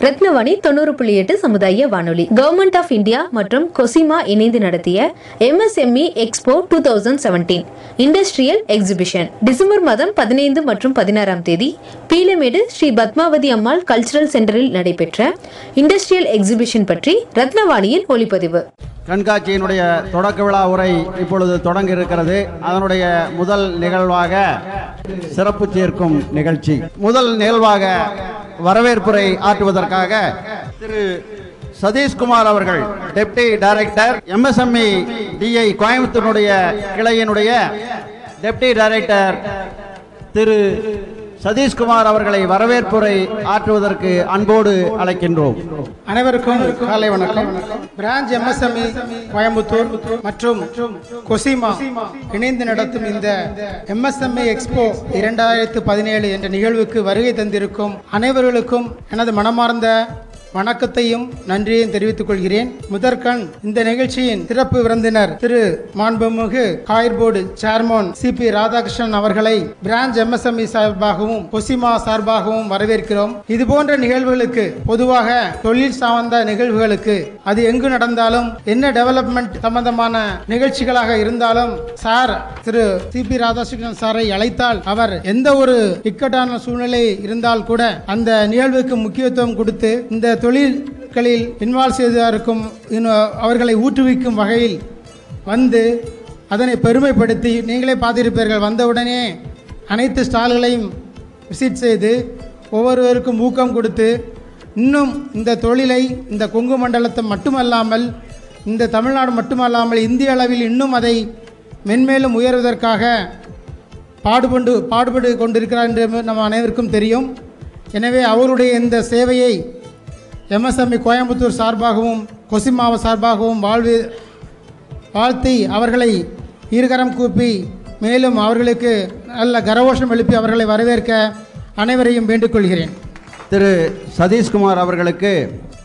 ரத்னவாணி தொண்ணூறு புள்ளி எட்டு சமுதாய வானொலி. கவர்மெண்ட் ஆஃப் இந்தியா மற்றும் கொசிமா இணைந்து நடத்திய MSME expo two thousand seventeen industrial exhibition December மாதம் பதினைந்து மற்றும் பதினாறாம் தேதி பீலமேடு ஸ்ரீ பத்மாவதி அம்மாள் கல்ச்சுரல் சென்டரில் நடைபெற்ற இண்டஸ்ட்ரியல் எக்ஸிபிஷன் பற்றி ரத்னவாணியில் ஒளிப்பதிவு கண்காட்சியினுடைய தொடக்க விழா உரை இப்பொழுது தொடங்க இருக்கிறது அதனுடைய முதல் நிகழ்வாக சிறப்பு சேர்க்கும் நிகழ்ச்சி. முதல் நிகழ்வாக வரவேற்புரை ஆற்றுவதற்காக திரு சதீஷ்குமார் அவர்கள் டெப்டி டைரக்டர் எம்எஸ்எம்இ டிஐ கோயம்புத்தூருடைய கிளையினுடைய டெப்டி டைரக்டர் திரு சதீஷ்குமார் அவர்களை வரவேற்புரை ஆற்றுவதற்கு அன்போடு அழைக்கின்றோம். அனைவருக்கும் காலை வணக்கம். பிரான்ச் எம்எஸ்எம்இ கோயம்புத்தூர் மற்றும் கொசிமா இணைந்து நடத்தும் இந்த எம்எஸ்எம்இ எக்ஸ்போ இரண்டாயிரத்து பதினேழு என்ற நிகழ்வுக்கு வருகை தந்திருக்கும் அனைவர்களுக்கும் எனது மனமார்ந்த வணக்கத்தையும் நன்றியையும் தெரிவித்துக் கொள்கிறேன். முதற்கண் இந்த நிகழ்ச்சியின் சிறப்பு விருந்தினர் திரு மாண்புமிகு coir board chairman C P Radhakrishnan அவர்களை பிரான்ச் எம்எஸ்எம்இ சார்பாகவும் கொசிமா சார்பாகவும் வரவேற்கிறோம். இது போன்ற நிகழ்வுகளுக்கு பொதுவாக தொழில் சார்ந்த நிகழ்வுகளுக்கு அது எங்கு நடந்தாலும் என்ன டெவலப்மெண்ட் சம்பந்தமான நிகழ்ச்சிகளாக இருந்தாலும் sir Thiru C P Radhakrishnan சாரை அழைத்தால் அவர் எந்த ஒரு இக்கட்டான சூழ்நிலை இருந்தால் கூட அந்த நிகழ்வுக்கு முக்கியத்துவம் கொடுத்து இந்த தொழில்களில் இன்வால்வ் செய்திருக்கும் இன்னும் அவர்களை ஊற்றுவிக்கும் வகையில் வந்து அதனை பெருமைப்படுத்தி நீங்களே பார்த்திருப்பீர்கள். வந்தவுடனே அனைத்து ஸ்டால்களையும் விசிட் செய்து ஒவ்வொருவருக்கும் ஊக்கம் கொடுத்து இன்னும் இந்த தொழிலை இந்த கொங்கு மண்டலத்தை மட்டுமல்லாமல் இந்த தமிழ்நாடு மட்டுமல்லாமல் இந்திய அளவில் இன்னும் அதை மென்மேலும் உயர்வதற்காக பாடுபண்டு பாடுபட்டு கொண்டிருக்கிறார் என்று நம்ம அனைவருக்கும் தெரியும். எனவே அவருடைய இந்த சேவையை எம்எஸ்எம்இ கோயம்புத்தூர் சார்பாகவும் கொசிமாவ சார்பாகவும் வாழ்வு வாழ்த்தி அவர்களை இருகரம் கூப்பி மேலும் அவர்களுக்கு நல்ல கரகோஷம் எழுப்பி அவர்களை வரவேற்க அனைவரையும் வேண்டிக்கொள்கிறேன் திரு சதீஷ்குமார் அவர்களுக்கு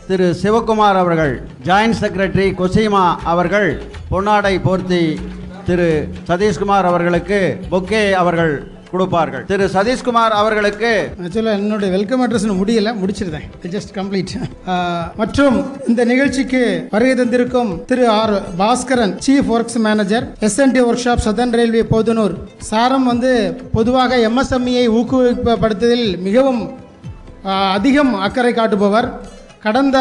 திரு சிவகுமார் அவர்கள் ஜாயின்ட் செக்ரட்டரி கொசிமா அவர்கள் பொன்னாடை போர்த்தி திரு சதீஷ்குமார் அவர்களுக்கு பொக்கே அவர்கள் கொடுப்பார்கள். திரு சதீஷ்குமார் அவர்களுக்கு ஆக்சுவலாக என்னுடைய வெல்கம் அட்ரஸ் முடியல முடிச்சிருந்தேன் ஜஸ்ட் கம்ப்ளீட் மற்றும் இந்த நிகழ்ச்சிக்கு வருகை தந்திருக்கும் Thiru R Baskaran chief works manager SNT workshop southern railway Podanur சாரம் வந்து பொதுவாக எம்எஸ்எம்இயை ஊக்குவிப்படுத்துவதில் மிகவும் அதிகம் அக்கறை காட்டுபவர். கடந்த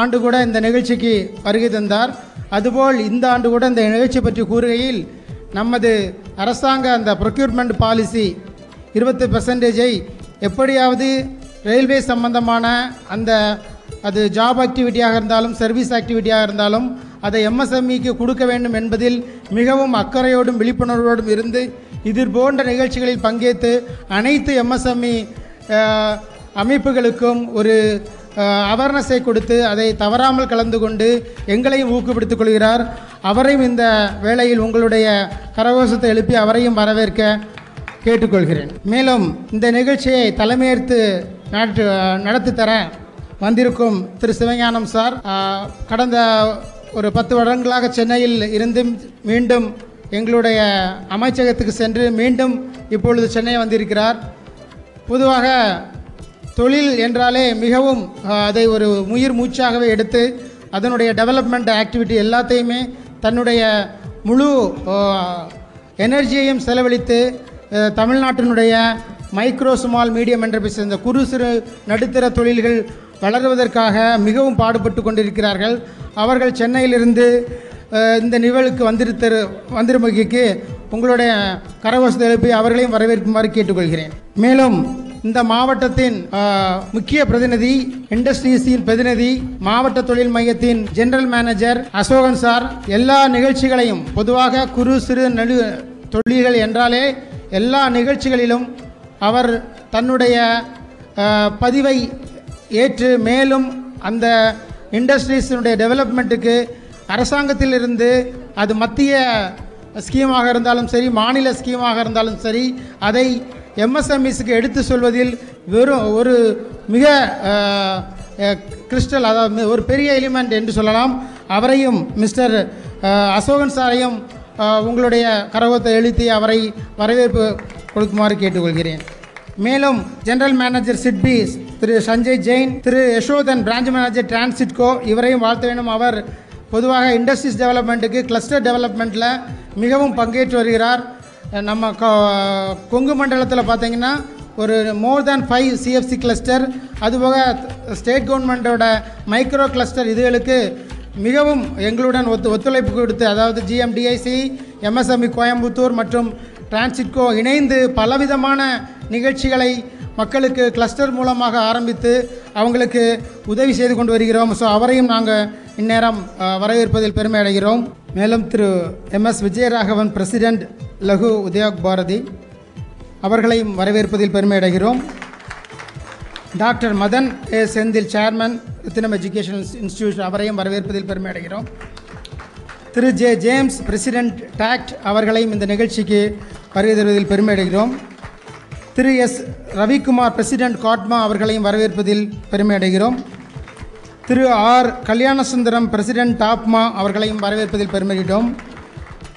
ஆண்டு கூட இந்த நிகழ்ச்சிக்கு வருகை தந்தார். அதுபோல் இந்த ஆண்டு கூட இந்த நிகழ்ச்சி பற்றி கூறுகையில் நமது அரசாங்க அந்த ப்ரொக்யூர்மெண்ட் பாலிசி இருபத்து பெர்சன்டேஜை எப்படியாவது ரயில்வே சம்பந்தமான அந்த அது ஜாப் ஆக்டிவிட்டியாக இருந்தாலும் சர்வீஸ் ஆக்டிவிட்டியாக இருந்தாலும் அதை எம்எஸ்எம்இக்கு கொடுக்க வேண்டும் என்பதில் மிகவும் அக்கறையோடும் விழிப்புணர்வோடும் இருந்து இது போன்ற நிகழ்ச்சிகளில் பங்கேற்று அனைத்து எம்எஸ்எம்இ அமைப்புகளுக்கும் ஒரு அவேர்னஸை கொடுத்து அதை தவறாமல் கலந்து கொண்டு எங்களையும் ஊக்குப்படுத்திக் கொள்கிறார். அவரையும் இந்த வேளையில் உங்களுடைய கரகோஷத்தை எழுப்பி அவரையும் வரவேற்க கேட்டுக்கொள்கிறேன். மேலும் இந்த நிகழ்ச்சியை தலைமையேற்று நாட்டு நடத்தி தர வந்திருக்கும் திரு. சிவஞானம் சார் கடந்த ஒரு பத்து வருடங்களாக சென்னையில் இருந்து மீண்டும் எங்களுடைய அமைச்சகத்துக்கு சென்று மீண்டும் இப்பொழுது சென்னை வந்திருக்கிறார். பொதுவாக தொழில் என்றாலே மிகவும் அதை ஒரு உயிர் மூச்சாகவே எடுத்து அதனுடைய டெவலப்மெண்ட் ஆக்டிவிட்டி எல்லாத்தையுமே தன்னுடைய முழு எனர்ஜியையும் செலவழித்து தமிழ்நாட்டினுடைய மைக்ரோ ஸ்மால் மீடியம் என்டர்பிரைஸ் இந்த குறு சிறு நடுத்தர தொழில்கள் வளருவதற்காக மிகவும் பாடுபட்டு கொண்டிருக்கிறார்கள். அவர்கள் சென்னையிலிருந்து இந்த நிகழ்வுக்கு வந்திருத்தரு வந்திருமகிக்கு உங்களுடைய கரகோஷத்தை எழுப்பி அவர்களையும் வரவேற்குமாறு கேட்டுக்கொள்கிறேன். மேலும் இந்த மாவட்டத்தின் முக்கிய பிரதிநிதி இண்டஸ்ட்ரீஸின் பிரதிநிதி மாவட்ட தொழில் மையத்தின் ஜெனரல் மேனேஜர் அசோகன் சார் எல்லா நிகழ்ச்சிகளையும் பொதுவாக குறு சிறு நடு தொழில்கள் என்றாலே எல்லா நிகழ்ச்சிகளிலும் அவர் தன்னுடைய பதிவை ஏற்று மேலும் அந்த இண்டஸ்ட்ரீஸினுடைய டெவலப்மெண்ட்டுக்கு அரசாங்கத்திலிருந்து அது மத்திய ஸ்கீமாக இருந்தாலும் சரி மாநில ஸ்கீமாக இருந்தாலும் சரி அதை எம்எஸ்எம்இஸுக்கு எடுத்து சொல்வதில் வெறும் ஒரு மிக கிறிஸ்டல் அதாவது ஒரு பெரிய எலிமெண்ட் என்று சொல்லலாம். அவரையும் மிஸ்டர் அசோகன் சாரையும் உங்களுடைய கரகத்தை எழுத்தி அவரை வரவேற்பு கொடுக்குமாறு கேட்டுக்கொள்கிறேன். மேலும் general manager SIDBI Thiru Sanjay Jain Thiru Yasodhan branch manager Tansidco இவரையும் வாழ்த்த வேண்டும். அவர் பொதுவாக இண்டஸ்ட்ரீஸ் டெவலப்மெண்ட்டுக்கு கிளஸ்டர் டெவலப்மெண்ட்டில் மிகவும் பங்கேற்று வருகிறார். நம்ம கொங்கு மண்டலத்தில் பார்த்தீங்கன்னா ஒரு more than five CFC cluster அதுபோக ஸ்டேட் கவர்மெண்ட்டோட மைக்ரோ கிளஸ்டர் இதுகளுக்கு மிகவும் எங்களுடன் ஒத்து ஒத்துழைப்பு கொடுத்து அதாவது ஜிஎம்டிஐசி எம்எஸ்எம்இ கோயம்புத்தூர் மற்றும் டிரான்சிட்கோ இணைந்து பலவிதமான நிகழ்ச்சிகளை மக்களுக்கு கிளஸ்டர் மூலமாக ஆரம்பித்து அவங்களுக்கு உதவி செய்து கொண்டு வருகிறோம். ஸோ அவரையும் நாங்கள் இந்நேரம் வரவேற்பதில் பெருமை அடைகிறோம். மேலும் திரு எம்எஸ் விஜயராகவன் பிரசிடெண்ட் லகு உதயோக் பாரதி அவர்களையும் வரவேற்பதில் பெருமை அடைகிறோம் doctor Madan A Senthil chairman Rathinam educational institution அவரையும் வரவேற்பதில் பெருமையடைகிறோம். Thiru. J. James president TACT அவர்களையும் இந்த நிகழ்ச்சிக்கு வருகை தருவதில் பெருமை அடைகிறோம் திரு. எஸ். ரவிக்குமார் பிரசிடென்ட் காட்மா அவர்களையும் வரவேற்பதில் பெருமை அடைகிறோம் திரு. ஆர். கல்யாணசுந்தரம் பிரசிடென்ட் டாப்மா அவர்களையும் வரவேற்பதில் பெருமையிட்டோம்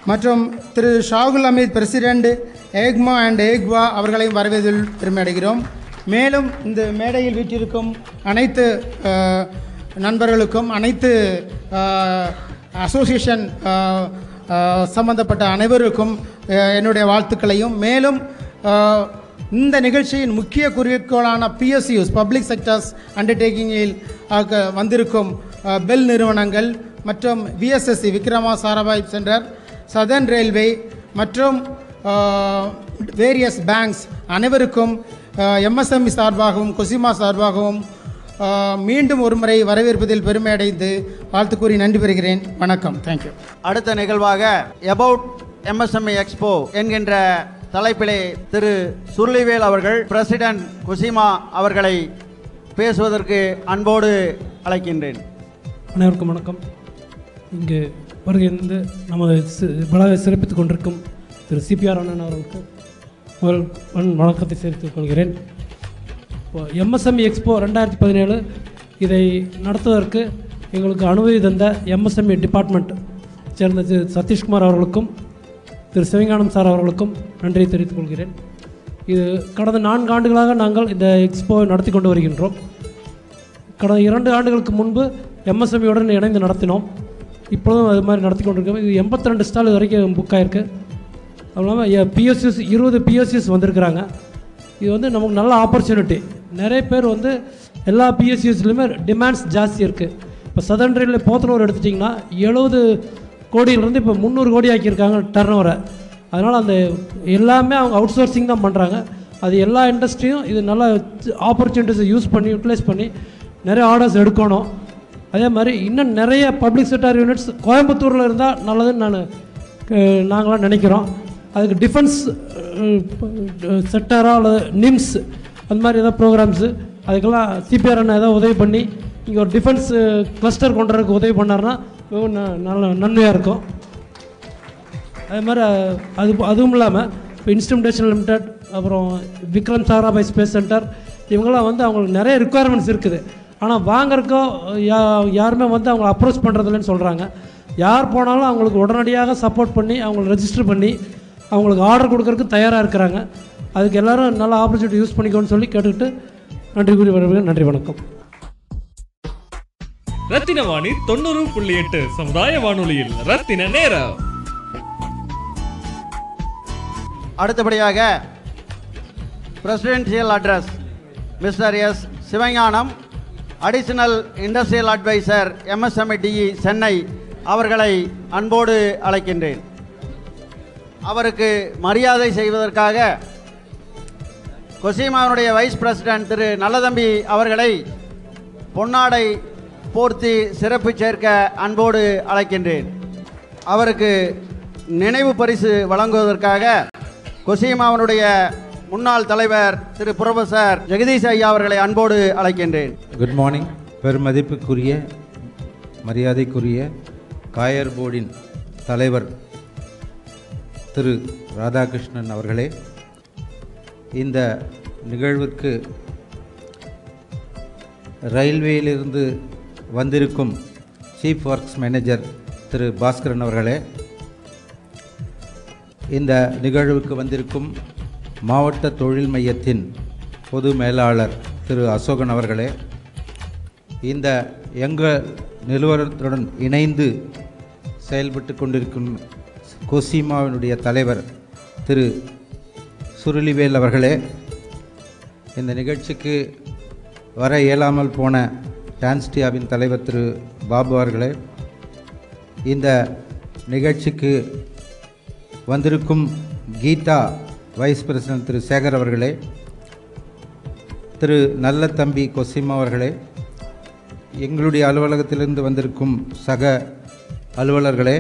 மற்றும் திரு ஷாகுல் அமீத் பிரசிடெண்ட் ஏக்மா அண்ட் ஏக்வா அவர்களையும் வரவேதில் பெருமையடைகிறோம். மேலும் இந்த மேடையில் வீட்டிருக்கும் அனைத்து நண்பர்களுக்கும் அனைத்து அசோசியேஷன் சம்பந்தப்பட்ட அனைவருக்கும் என்னுடைய வாழ்த்துக்களையும். மேலும் இந்த நிகழ்ச்சியின் முக்கிய குறிக்கோளான பிஎஸ்யூஸ் பப்ளிக் செக்டர்ஸ் அண்டர்டேக்கிங்கில் வந்திருக்கும் பெல் நிறுவனங்கள் மற்றும் VSSC Vikrama Sarabhai centre southern railway மற்றும் வேரியஸ் பேங்க்ஸ் அனைவருக்கும் எம்எஸ்எம்இ சார்பாகவும் கொசிமா சார்பாகவும் மீண்டும் ஒருமுறை வரவேற்பதில் பெருமை அடைந்து வாழ்த்து கூறி நன்றி பெறுகிறேன். வணக்கம். தேங்க்யூ அடுத்த நிகழ்வாக எபவுட் எம்எஸ்எம்இ எக்ஸ்போ என்கின்ற தலைப்பிலே திரு சுருளிவேல் அவர்கள் பிரசிடென்ட் குசிமா அவர்களை பேசுவதற்கு அன்போடு அழைக்கின்றேன். அனைவருக்கும் வணக்கம். இங்கு வருகின்ற நமது விழாவை சிறப்பித்துக் கொண்டிருக்கும் திரு சிபிஆர் அண்ணன் அவர்களுக்கு முதல் வணக்கத்தை சேர்த்துக் கொள்கிறேன். இப்போ எம்எஸ்எம்இ எக்ஸ்போ ரெண்டாயிரத்தி பதினேழு இதை நடத்துவதற்கு எங்களுக்கு அனுமதி தந்த எம்எஸ்எம்இ டிபார்ட்மெண்ட் சேர்ந்த திரு சதீஷ்குமார் அவர்களுக்கும் திரு சிவஞானம் சார் அவர்களுக்கும் நன்றியை தெரிவித்துக் கொள்கிறேன். இது கடந்த நான்கு ஆண்டுகளாக நாங்கள் இந்த எக்ஸ்போவை நடத்தி கொண்டு வருகின்றோம். கடந்த இரண்டு ஆண்டுகளுக்கு முன்பு எம்எஸ்எம்இயுடன் இணைந்து நடத்தினோம். இப்பொழுதும் அது மாதிரி நடத்தி கொண்டிருக்கோம். இது எண்பத்தி ரெண்டு ஸ்டால் இது வரைக்கும் புக் ஆயிருக்கு. அதுவும் இல்லாமல் பிஎஸ்சிஸ் இருபது பிஎஸ்சிஸ் வந்திருக்கிறாங்க. இது வந்து நமக்கு நல்ல ஆப்பர்ச்சுனிட்டி நிறைய பேர் வந்து எல்லா பிஎஸ்சிஸ்லையுமே டிமாண்ட்ஸ் ஜாஸ்தி இருக்குது இப்போ சதன் ரயிலில் போத்தனூர் எடுத்துட்டிங்கன்னா எழுபது கோடியிலேருந்து இப்போ முந்நூறு கோடி ஆக்கியிருக்காங்க டர்ன் ஓவரை அதனால் அந்த எல்லாமே அவங்க அவுட் சோர்சிங் தான் பண்ணுறாங்க அது எல்லா இண்டஸ்ட்ரியும் இது நல்லா ஆப்பர்ச்சுனிட்டிஸை யூஸ் பண்ணி யூட்டிலைஸ் பண்ணி நிறைய ஆர்டர்ஸ் எடுக்கணும். அதே மாதிரி இன்னும் நிறைய பப்ளிக் செக்டர் யூனிட்ஸ் கோயம்புத்தூரில் இருந்தால் நல்லதுன்னு நான் நாங்களாம் நினைக்கிறோம். அதுக்கு டிஃபென்ஸ் செக்டராக அல்லது நிம்ஸ் அந்த மாதிரி ஏதாவது ப்ரோக்ராம்ஸு அதுக்கெல்லாம் சிபிஆர் அண்ணா ஏதாவது உதவி பண்ணி இங்கே ஒரு டிஃபென்ஸ் கிளஸ்டர் கொண்டு உதவி பண்ணாருன்னா மிகவும் ந- நல்ல நன்மையாக இருக்கும். அதே மாதிரி அது அதுவும் இல்லாமல் இப்போ இன்ஸ்ட்ருமெண்டேஷன் லிமிடெட் அப்புறம் விக்ரம் சாராபாய் ஸ்பேஸ் சென்டர் இவங்கெல்லாம் வந்து அவங்களுக்கு நிறைய ரிக்குவயர்மெண்ட்ஸ் இருக்குது. ஆனால் வாங்குறக்கோ யா யாருமே வந்து அவங்கள அப்ரோச் பண்ணுறதில்லன்னு சொல்கிறாங்க யார் போனாலும் அவங்களுக்கு உடனடியாக சப்போர்ட் பண்ணி அவங்கள ரெஜிஸ்டர் பண்ணி அவங்களுக்கு ஆர்டர் கொடுக்கறதுக்கு தயாராக இருக்கிறாங்க. அதுக்கு எல்லாரும் நல்ல ஆப்பர்ச்சுனிட்டி யூஸ் பண்ணிக்கோன்னு சொல்லி கேட்டுக்கிட்டு நன்றி கூறி வருவேன் நன்றி வணக்கம். ரத்தின வாணி தொண்ணூறு புள்ளி எட்டு சமுதாய வானொலியில் ரத்தின நேரம். அடுத்தபடியாக presidential address mister S Sivagnanam additional industrial advisor MSMEDI Chennai அவர்களை அன்போடு அழைக்கின்றேன். அவருக்கு மரியாதை செய்வதற்காக கொசிமாவுடைய வைஸ் பிரசிடென்ட் திரு நல்லதம்பி அவர்களை பொன்னாடை போர்த்தி சிறப்பு சேர்க்க அன்போடு அழைக்கின்றேன். அவருக்கு நினைவு பரிசு வழங்குவதற்காக கொசிமாவனுடைய முன்னாள் தலைவர் திரு புரொஃபசர் ஜெகதீஷ் ஐயா அவர்களை அன்போடு அழைக்கின்றேன். குட் மார்னிங் பெருமதிப்புக்குரிய மரியாதைக்குரிய காயர் போர்டின் தலைவர் திரு ராதாகிருஷ்ணன் அவர்களே இந்த நிகழ்விற்கு ரயில்வேயிலிருந்து வந்திருக்கும் chief works manager Thiru Baskaran அவர்களே இந்த நிகழ்வுக்கு வந்திருக்கும் மாவட்ட தொழில் மையத்தின் பொது மேலாளர் திரு அசோகன் அவர்களே இந்த எங்கள் நிறுவனத்துடன் இணைந்து செயல்பட்டு கொண்டிருக்கும் கொசிமாவினுடைய தலைவர் திரு சுருளிவேல் அவர்களே இந்த நிகழ்ச்சிக்கு வர இயலாமல் போன டான்ஸ்டியாவின் தலைவர் திரு பாபு அவர்களே இந்த நிகழ்ச்சிக்கு வந்திருக்கும் கீதா வைஸ் பிரசிடன்ட் திரு சேகர் அவர்களே திரு நல்ல தம்பி கொசிமா அவர்களே எங்களுடைய அலுவலகத்திலிருந்து வந்திருக்கும் சக அலுவலர்களே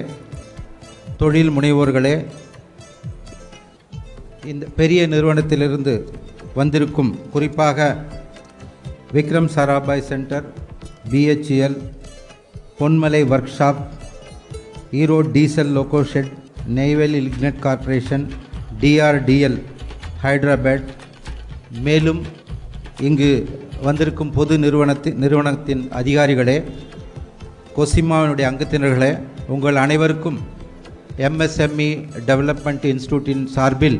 தொழில் முனைவோர்களே இந்த பெரிய நிறுவனத்திலிருந்து வந்திருக்கும் குறிப்பாக Vikram Sarabhai centre BHEL Ponmalai workshop Erode diesel loco shed Neyveli lignite corporation DRDL Hyderabad மேலும் இங்கு வந்திருக்கும் பொது நிறுவனத்தின் நிறுவனத்தின் அதிகாரிகளே கொசிமாவினுடைய அங்கத்தினர்களே உங்கள் அனைவருக்கும் எம்எஸ்எம்இ டெவலப்மெண்ட் இன்ஸ்டியூட்டின் சார்பில்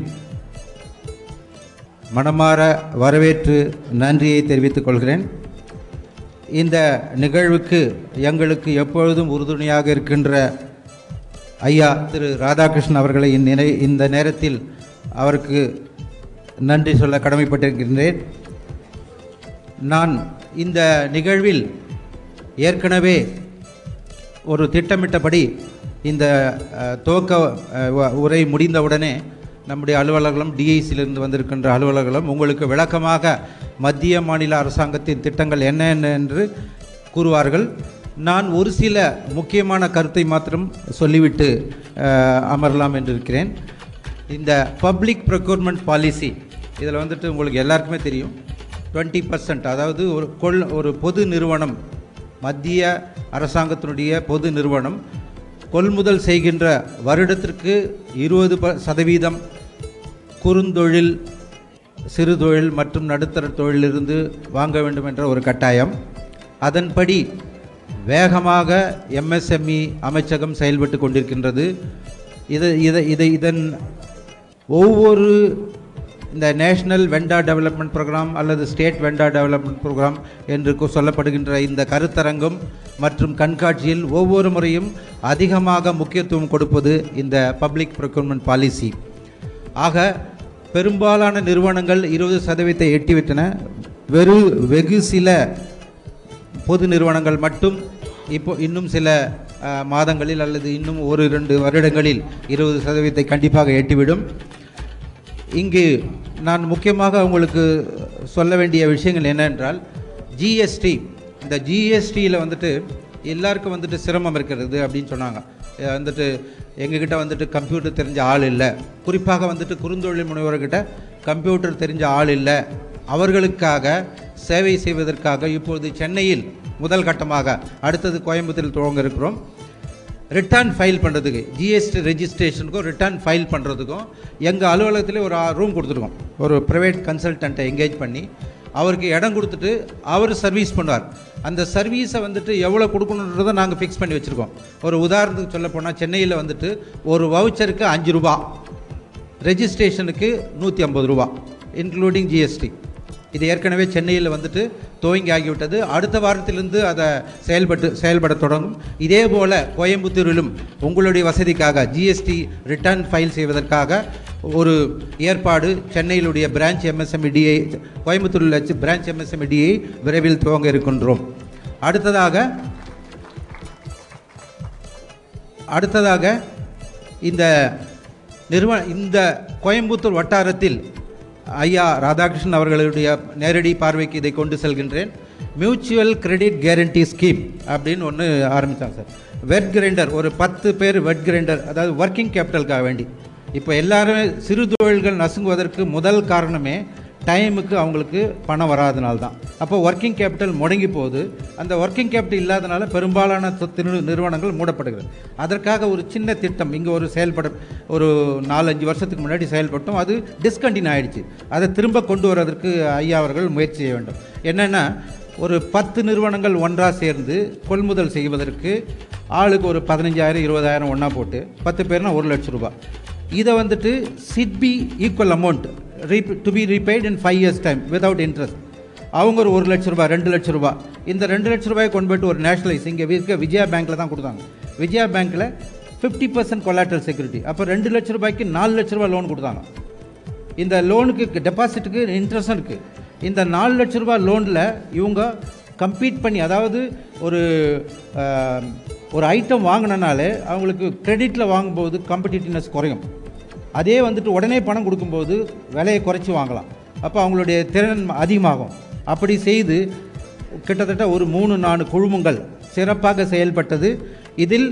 மனமாற வரவேற்று நன்றியை தெரிவித்துக் கொள்கிறேன். இந்த நிகழ்வுக்கு எங்களுக்கு எப்பொழுதும் உறுதுணையாக இருக்கின்ற ஐயா திரு ராதாகிருஷ்ணன் அவர்களை இந்நிலை இந்த நேரத்தில் அவருக்கு நன்றி சொல்ல கடமைப்பட்டிருக்கின்றேன் நான் இந்த நிகழ்வில் ஏற்கனவே ஒரு திட்டமிட்டபடி இந்த துவக்க உரை முடிந்தவுடனே நம்முடைய அலுவலர்களும் டிஐசியிலிருந்து வந்திருக்கின்ற அலுவலர்களும் உங்களுக்கு விளக்கமாக மத்திய மாநில அரசாங்கத்தின் திட்டங்கள் என்ன என்று கூறுவார்கள். நான் ஒரு சில முக்கியமான கருத்தை மாத்திரம் சொல்லிவிட்டு அமரலாம் என்று இருக்கிறேன் இந்த பப்ளிக் ப்ரொக்யூர்மெண்ட் பாலிசி இதில் வந்துட்டு உங்களுக்கு எல்லாருக்குமே தெரியும். டுவெண்ட்டி பர்சன்ட் அதாவது ஒரு கொள் ஒரு பொது நிறுவனம் மத்திய அரசாங்கத்தினுடைய பொது நிறுவனம் கொள்முதல் செய்கின்ற வருடத்திற்கு இருபது ப சதவீதம் குறுந்தொழில் சிறு தொழில் மற்றும் நடுத்தர தொழிலிருந்து வாங்க வேண்டும் என்ற ஒரு கட்டாயம். அதன்படி வேகமாக எம்எஸ்எம்இ அமைச்சகம் செயல்பட்டு கொண்டிருக்கின்றது. இது இதை இதை இதன் ஒவ்வொரு இந்த நேஷ்னல் வெண்டா டெவலப்மெண்ட் ப்ரோக்ராம் அல்லது ஸ்டேட் வெண்டா டெவலப்மெண்ட் ப்ரோக்ராம் என்று சொல்லப்படுகின்ற இந்த கருத்தரங்கம் மற்றும் கண்காட்சியில் ஒவ்வொரு முறையும் அதிகமாக முக்கியத்துவம் கொடுப்பது இந்த பப்ளிக் ப்ரொக்யூர்மெண்ட் பாலிசி. ஆக பெரும்பாலான நிறுவனங்கள் இருபது சதவீதத்தை எட்டிவிட்டன. வெறு வெகு சில பொது நிறுவனங்கள் மட்டும் இப்போ இன்னும் சில மாதங்களில் அல்லது இன்னும் ஒரு இரண்டு வருடங்களில் இருபது சதவீதத்தை கண்டிப்பாக எட்டிவிடும். இங்கு நான் முக்கியமாக உங்களுக்கு சொல்ல வேண்டிய விஷயங்கள் என்னென்றால் ஜிஎஸ்டி இந்த ஜிஎஸ்டியில் வந்துட்டு எல்லாருக்கும் வந்துட்டு சிரமம் இருக்கிறது அப்படின்னு சொன்னாங்க. வந்துட்டு எங்ககிட்ட வந்துட்டு கம்ப்யூட்டர் தெரிஞ்ச ஆள் இல்லை. குறிப்பாக வந்துட்டு குறுந்தொழில் முனைவர்கிட்ட கம்ப்யூட்டர் தெரிஞ்ச ஆள் இல்லை. அவர்களுக்காக சேவை செய்வதற்காக இப்போது சென்னையில் முதல் கட்டமாக அடுத்தது கோயம்புத்தூரில் துவங்க இருக்கிறோம். ரிட்டர்ன் ஃபைல் பண்ணுறதுக்கு ஜிஎஸ்டி ரெஜிஸ்ட்ரேஷனுக்கும் ரிட்டர்ன் ஃபைல் பண்ணுறதுக்கும் எங்கள் அலுவலகத்திலே ஒரு ரூம் கொடுத்துருக்கோம். ஒரு ப்ரைவேட் கன்சல்டண்ட்டை எங்கேஜ் பண்ணி அவருக்கு இடம் கொடுத்துட்டு அவர் சர்வீஸ் பண்ணுவார். அந்த சர்வீஸை வந்துட்டு எவ்வளோ கொடுக்கணுன்றதை நாங்கள் ஃபிக்ஸ் பண்ணி வச்சுருக்கோம். ஒரு உதாரணத்துக்கு சொல்ல போனால் சென்னையில் வந்துட்டு ஒரு வவுச்சருக்கு அஞ்சு ரூபா ரெஜிஸ்ட்ரேஷனுக்கு நூற்றி ஐம்பது ரூபா இன்க்ளூடிங் ஜிஎஸ்டி இது ஏற்கனவே சென்னையில் வந்துட்டு துவங்கி ஆகிவிட்டது அடுத்த வாரத்திலிருந்து அதை செயல்பட்டு செயல்பட தொடங்கும். இதே போல் கோயம்புத்தூரிலும் உங்களுடைய வசதிக்காக ஜிஎஸ்டி ரிட்டர்ன் ஃபைல் செய்வதற்காக ஒரு ஏற்பாடு சென்னையிலுடைய பிரான்ச் எம்எஸ்எம்இடிஐ கோயம்புத்தூரில் வச்சு பிரான்ச் எம்எஸ்எம்இடிஐ விரைவில் துவங்க இருக்கின்றோம். அடுத்ததாக அடுத்ததாக இந்த நிறுவன இந்த கோயம்புத்தூர் வட்டாரத்தில் ஐயா ராதாகிருஷ்ணன் அவர்களுடைய நேரடி பார்வைக்கு இதை கொண்டு செல்கின்றேன். மியூச்சுவல் கிரெடிட் கேரண்டி ஸ்கீம் அப்படின்னு ஒன்று ஆரம்பித்தாங்க சார். வெட் கிரைண்டர் ஒரு பத்து பேர் வெட் கிரைண்டர் அதாவது ஒர்க்கிங் கேபிட்டலுக்காக வேண்டி. இப்போ எல்லாருமே சிறு தொழில்கள் நசுங்குவதற்கு முதல் காரணமே டைமுக்கு அவங்களுக்கு பணம் வராதனால தான் அப்போ ஒர்க்கிங் கேபிட்டல் முடங்கி போகுது. அந்த ஒர்க்கிங் கேபிட்டல் இல்லாதனால பெரும்பாலான நிறுவனங்கள் மூடப்படுகிறது. அதற்காக ஒரு சின்ன திட்டம் இங்கே ஒரு செயல்பட ஒரு நாலஞ்சு வருஷத்துக்கு முன்னாடி செயல்பட்டோம். அது டிஸ்கண்டினியூ ஆயிடுச்சு. அதை திரும்ப கொண்டு வர்றதற்கு ஐயா அவர்கள் முயற்சி செய்ய வேண்டும். என்னென்னா ஒரு பத்து நிறுவனங்கள் ஒன்றாக சேர்ந்து கொள்முதல் செய்வதற்கு ஆளுக்கு ஒரு பதினஞ்சாயிரம் இருபதாயிரம் ஒன்றா போட்டு பத்து பேர்னா ஒரு லட்சம் ரூபா இதை வந்துட்டு SIDBI equal amount to be repaid in five years time without interest அவங்க ஒரு ஒரு லட்ச ரூபாய் ரெண்டு லட்ச ரூபாய். இந்த ரெண்டு லட்ச ரூபாயை கொண்டு போயிட்டு ஒரு நேஷனலைஸ் இங்கே இருக்க விஜயா பேங்க்கில் தான் கொடுத்தாங்க. விஜயா பேங்க்கில் ஃபிஃப்டி பர்சன்ட் கொலாட்டல் செக்யூரிட்டி அப்போ ரெண்டு லட்ச ரூபாய்க்கு நாலு லட்ச ரூபாய் லோன் கொடுத்தாங்க. இந்த லோனுக்கு டெபாசிட்டுக்கு இன்ட்ரெஸ்டும் இருக்குது இந்த நாலு லட்ச ரூபாய் லோனில் இவங்க கம்ப்ளீட் பண்ணி அதாவது ஒரு ஒரு ஐட்டம் வாங்கினனாலே அவங்களுக்கு கிரெடிட்டில் வாங்கும்போது காம்படிட்டிவ்னஸ் குறையும். அதே வந்துட்டு உடனே பணம் கொடுக்கும்போது விலையை குறைச்சி வாங்கலாம். அப்போ அவங்களுடைய திறன் அதிகமாகும். அப்படி செய்து கிட்டத்தட்ட ஒரு மூணு நாலு குழுமங்கள் சிறப்பாக செயல்பட்டது. இதில்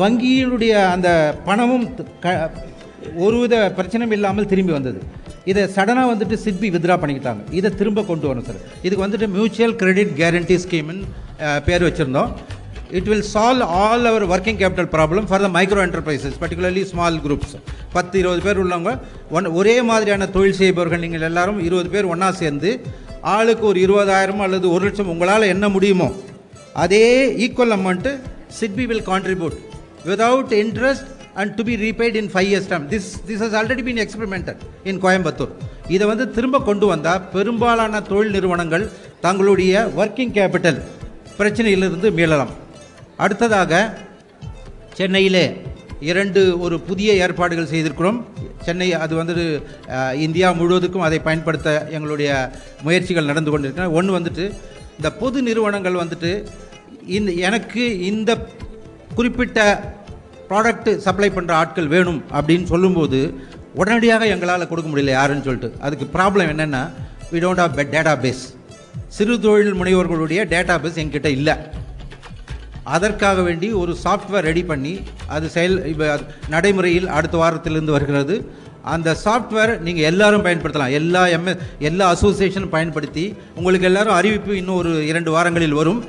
வங்கியினுடைய அந்த பணமும் க ஒருவித பிரச்சனையும் இல்லாமல் திரும்பி வந்தது. இதை சடனாக வந்துட்டு சிட்பி வித்ரா பண்ணிக்கிட்டாங்க. இதை திரும்ப கொண்டு வரணும் சார் இதுக்கு வந்துட்டு மியூச்சுவல் கிரெடிட் கேரண்டி ஸ்கீம்னு பேர் வச்சுருந்தோம். It will solve all our working capital problem for the micro enterprises particularly small groups பத்து இருபது பேர் உள்ளவங்க ஒன் ஒரே மாதிரியான தொழில் செய்பவர்கள் நீங்கள் எல்லாரும் இருபது பேர் ஒன்றா சேர்ந்து ஆளுக்கு ஒரு இருபதாயிரம் அல்லது ஒரு லட்சம் உங்களால் என்ன முடியுமோ அதே equal amount SIDBI will contribute without interest and to be repaid in five years time this this has already been experimented in Coimbatore இதை வந்து திரும்ப கொண்டு வந்தால் பெரும்பாலான தொழில் நிறுவனங்கள் தங்களுடைய ஒர்க்கிங் கேபிட்டல் பிரச்சனையிலிருந்து மீளலாம். அடுத்ததாக சென்னையிலே இரண்டு ஒரு புதிய ஏற்பாடுகள் செய்திருக்கிறோம். சென்னை அது வந்து இந்தியா முழுவதுக்கும் அதை பயன்படுத்த எங்களுடைய முயற்சிகள் நடந்து கொண்டிருக்கின்றன. ஒன்று வந்துட்டு இந்த பொது நிறுவனங்கள் வந்துட்டு இந்த எனக்கு இந்த குறிப்பிட்ட ப்ராடக்ட் சப்ளை பண்ணுற ஆட்கள் வேணும் அப்படின்னு சொல்லும்போது உடனடியாக எங்களால் கொடுக்க முடியல யாருன்னு சொல்லிட்டு. அதுக்கு ப்ராப்ளம் என்னென்னா we don't have database சிறு தொழில் முனைவோர்களுடைய டேட்டா பேஸ் எங்கிட்ட இல்லை. அதற்காக வேண்டி ஒரு சாஃப்ட்வேர் ரெடி பண்ணி அது செயல் இப்போ நடைமுறையில் அடுத்த வாரத்திலிருந்து வருகிறது. அந்த சாஃப்ட்வேர் நீங்கள் எல்லாரும் பயன்படுத்தலாம். எல்லா எம்எ எல்லா அசோசியேஷனும் பயன்படுத்தி உங்களுக்கு எல்லாரும் அறிவிப்பு இன்னும் ஒரு இரண்டு வாரங்களில் வரும்.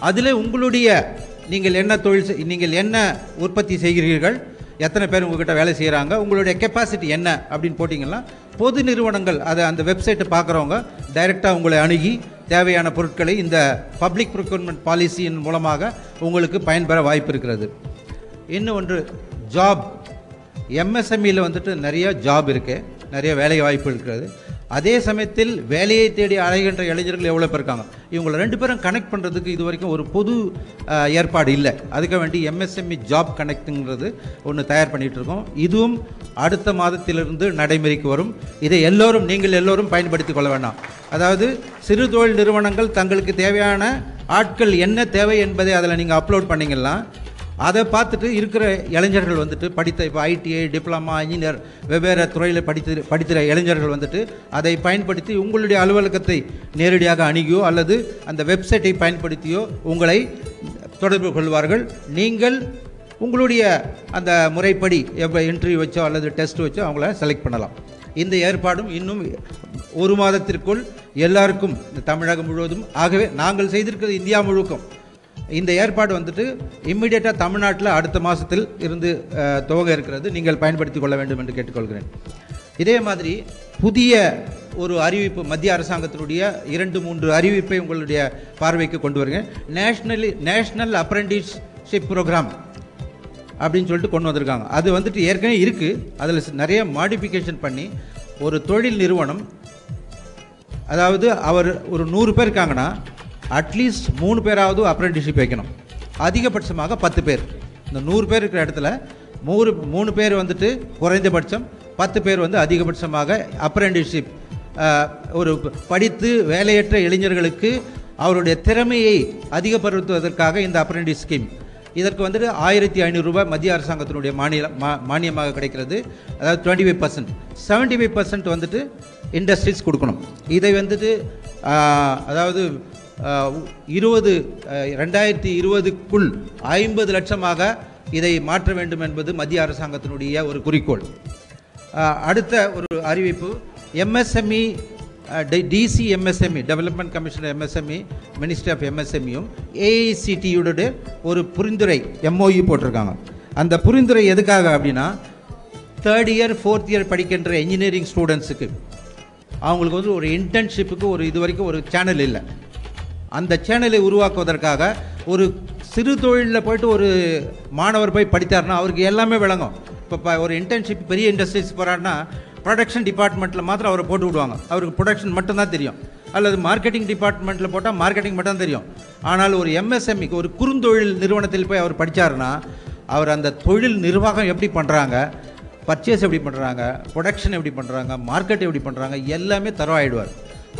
அதில் உங்களுடைய நீங்கள் என்ன தொழில் செய்- நீங்கள் என்ன உற்பத்தி செய்கிறீர்கள் எத்தனை பேர் உங்ககிட்ட வேலை செய்கிறாங்க உங்களுடைய கெப்பாசிட்டி என்ன அப்படின்னு போட்டிங்கன்னா பொது நிறுவனங்கள் அதை அந்த வெப்சைட்டை பார்க்குறவங்க டைரெக்டாக உங்களை அணுகி தேவையான பொருட்களை இந்த பப்ளிக் ப்ரொக்யூர்மெண்ட் பாலிசியின் மூலமாக உங்களுக்கு பயன்பெற வாய்ப்பு இருக்கிறது. இன்னும் ஒன்று ஜாப் எம்எஸ்எம்இயில் வந்துட்டு நிறைய ஜாப் இருக்குது நிறைய வேலை வாய்ப்பு இருக்கிறது. அதே சமயத்தில் வேலையை தேடி அலைகின்ற இளைஞர்கள் எவ்வளோ பேர் இருக்காங்க? இவங்களை ரெண்டு பேரும் கனெக்ட் பண்ணுறதுக்கு இது வரைக்கும் ஒரு பொது ஏற்பாடு இல்லை. அதுக்கு வேண்டி எம்எஸ்எம்இ ஜாப் கனெக்ட்டுங்கிறது ஒன்று தயார் பண்ணிகிட்டு இருக்கோம். இதுவும் அடுத்த மாதத்திலிருந்து நடைமுறைக்கு வரும். இதை எல்லோரும் நீங்கள் எல்லோரும் பயன்படுத்தி கொள்ள வேண்டாம். அதாவது சிறு தொழில் நிறுவனங்கள் தங்களுக்கு தேவையான ஆட்கள் என்ன தேவை என்பதை அதில் நீங்கள் அப்லோட் பண்ணிங்கன்னா அதை பார்த்துட்டு இருக்கிற இளைஞர்கள் வந்துட்டு படித்த இப்போ ஐடிஐ டிப்ளமா இன்ஜினியர் வெவ்வேறு துறையில் படித்து படிக்கிற இளைஞர்கள் வந்துட்டு அதை பயன்படுத்தி உங்களுடைய அலுவலகத்தை நேரடியாக அணுகியோ அல்லது அந்த வெப்சைட்டை பயன்படுத்தியோ உங்களை தொடர்பு கொள்வார்கள். நீங்கள் உங்களுடைய அந்த முறைப்படி எப்போ இன்டர்வியூ வச்சோ அல்லது டெஸ்ட் வச்சோ அவங்கள செலக்ட் பண்ணலாம். இந்த ஏற்பாடும் இன்னும் ஒரு மாதத்திற்குள் எல்லாருக்கும் இந்த தமிழகம் முழுவதும். ஆகவே நாங்கள் செய்திருக்கிறது இந்தியா முழுக்கம். இந்த ஏற்பாடு வந்துட்டு இம்மிடியேட்டாக தமிழ்நாட்டில் அடுத்த மாதத்தில் இருந்து துவங்க இருக்கிறது. நீங்கள் பயன்படுத்திக் கொள்ள வேண்டும் என்று கேட்டுக்கொள்கிறேன். இதே மாதிரி புதிய ஒரு அறிவிப்பு மத்திய அரசாங்கத்தினுடைய இரண்டு மூன்று அறிவிப்பை உங்களுடைய பார்வைக்கு கொண்டு வருங்க நேஷ்னலி நேஷ்னல் அப்ரெண்டிஸ்ஷிப் ப்ரோக்ராம் அப்படின்னு சொல்லிட்டு கொண்டு வந்திருக்காங்க. அது வந்துட்டு ஏற்கனவே இருக்குது அதில் நிறைய மாடிஃபிகேஷன் பண்ணி ஒரு தொழில் நிறுவனம் அதாவது அவர் ஒரு நூறு பேர் இருக்காங்கன்னா அட்லீஸ்ட் மூணு பேராவது அப்ரெண்டிஷிப் வைக்கணும். அதிகபட்சமாக பத்து பேர். இந்த நூறு பேர் இருக்கிற இடத்துல மூணு மூணு பேர் வந்துட்டு குறைந்தபட்சம் பத்து பேர் வந்து அதிகபட்சமாக அப்ரெண்டிஸ்ஷிப் ஒரு படித்து வேலையற்ற இளைஞர்களுக்கு அவருடைய திறமையை அதிகப்படுத்துவதற்காக இந்த அப்ரெண்டிஸ் ஸ்கீம் இதற்கு வந்துட்டு ஆயிரத்தி ஐநூறுரூபா மத்திய அரசாங்கத்தினுடைய மாநில மா மானியமாக கிடைக்கிறது. அதாவது twenty five percent seventy five percent வந்துட்டு இண்டஸ்ட்ரீஸ் கொடுக்கணும். இதை வந்துட்டு அதாவது இருபது ரெண்டாயிரத்தி இருபதுக்குள் ஐம்பது லட்சமாக இதை மாற்ற வேண்டும் என்பது மத்திய அரசாங்கத்தினுடைய ஒரு குறிக்கோள். அடுத்த ஒரு அறிவிப்பு MSME DC MSME development commissioner MSME ministry of எம்எஸ்எம்இயும் ஏஐசிடியோட ஒரு புரிந்துரை எம்ஓயு போட்டிருக்காங்க. அந்த புரிந்துரை எதுக்காக அப்படின்னா தேர்ட் இயர் ஃபோர்த் இயர் படிக்கின்ற இன்ஜினியரிங் ஸ்டூடெண்ட்ஸுக்கு அவங்களுக்கு வந்து ஒரு இன்டர்ன்ஷிப்புக்கு ஒரு இது வரைக்கும் ஒரு சேனல் இல்லை. அந்த சேனலை உருவாக்குவதற்காக ஒரு சிறு தொழிலில் போயிட்டு ஒரு மாணவர் போய் படித்தார்னா அவருக்கு எல்லாமே விளங்கும். இப்போ ஒரு இன்டர்ன்ஷிப் பெரிய இண்டஸ்ட்ரீஸ் போகிறாருன்னா ப்ரொடக்ஷன் டிபார்ட்மெண்ட்டில் மாத்திரம் அவரை போட்டு விடுவாங்க. அவருக்கு ப்ரொடக்ஷன் மட்டும்தான் தெரியும். அல்லது மார்க்கெட்டிங் டிபார்ட்மெண்ட்டில் போட்டால் மார்க்கெட்டிங் மட்டும் தெரியும். ஆனால் ஒரு எம்எஸ்எம்இக்கு ஒரு குறுந்தொழில் நிறுவனத்தில் போய் அவர் படித்தாருன்னா அவர் அந்த தொழில் நிர்வாகம் எப்படி பண்ணுறாங்க பர்ச்சேஸ் எப்படி பண்ணுறாங்க ப்ரொடக்ஷன் எப்படி பண்ணுறாங்க மார்க்கெட் எப்படி பண்ணுறாங்க எல்லாமே தரவாயிடுவார்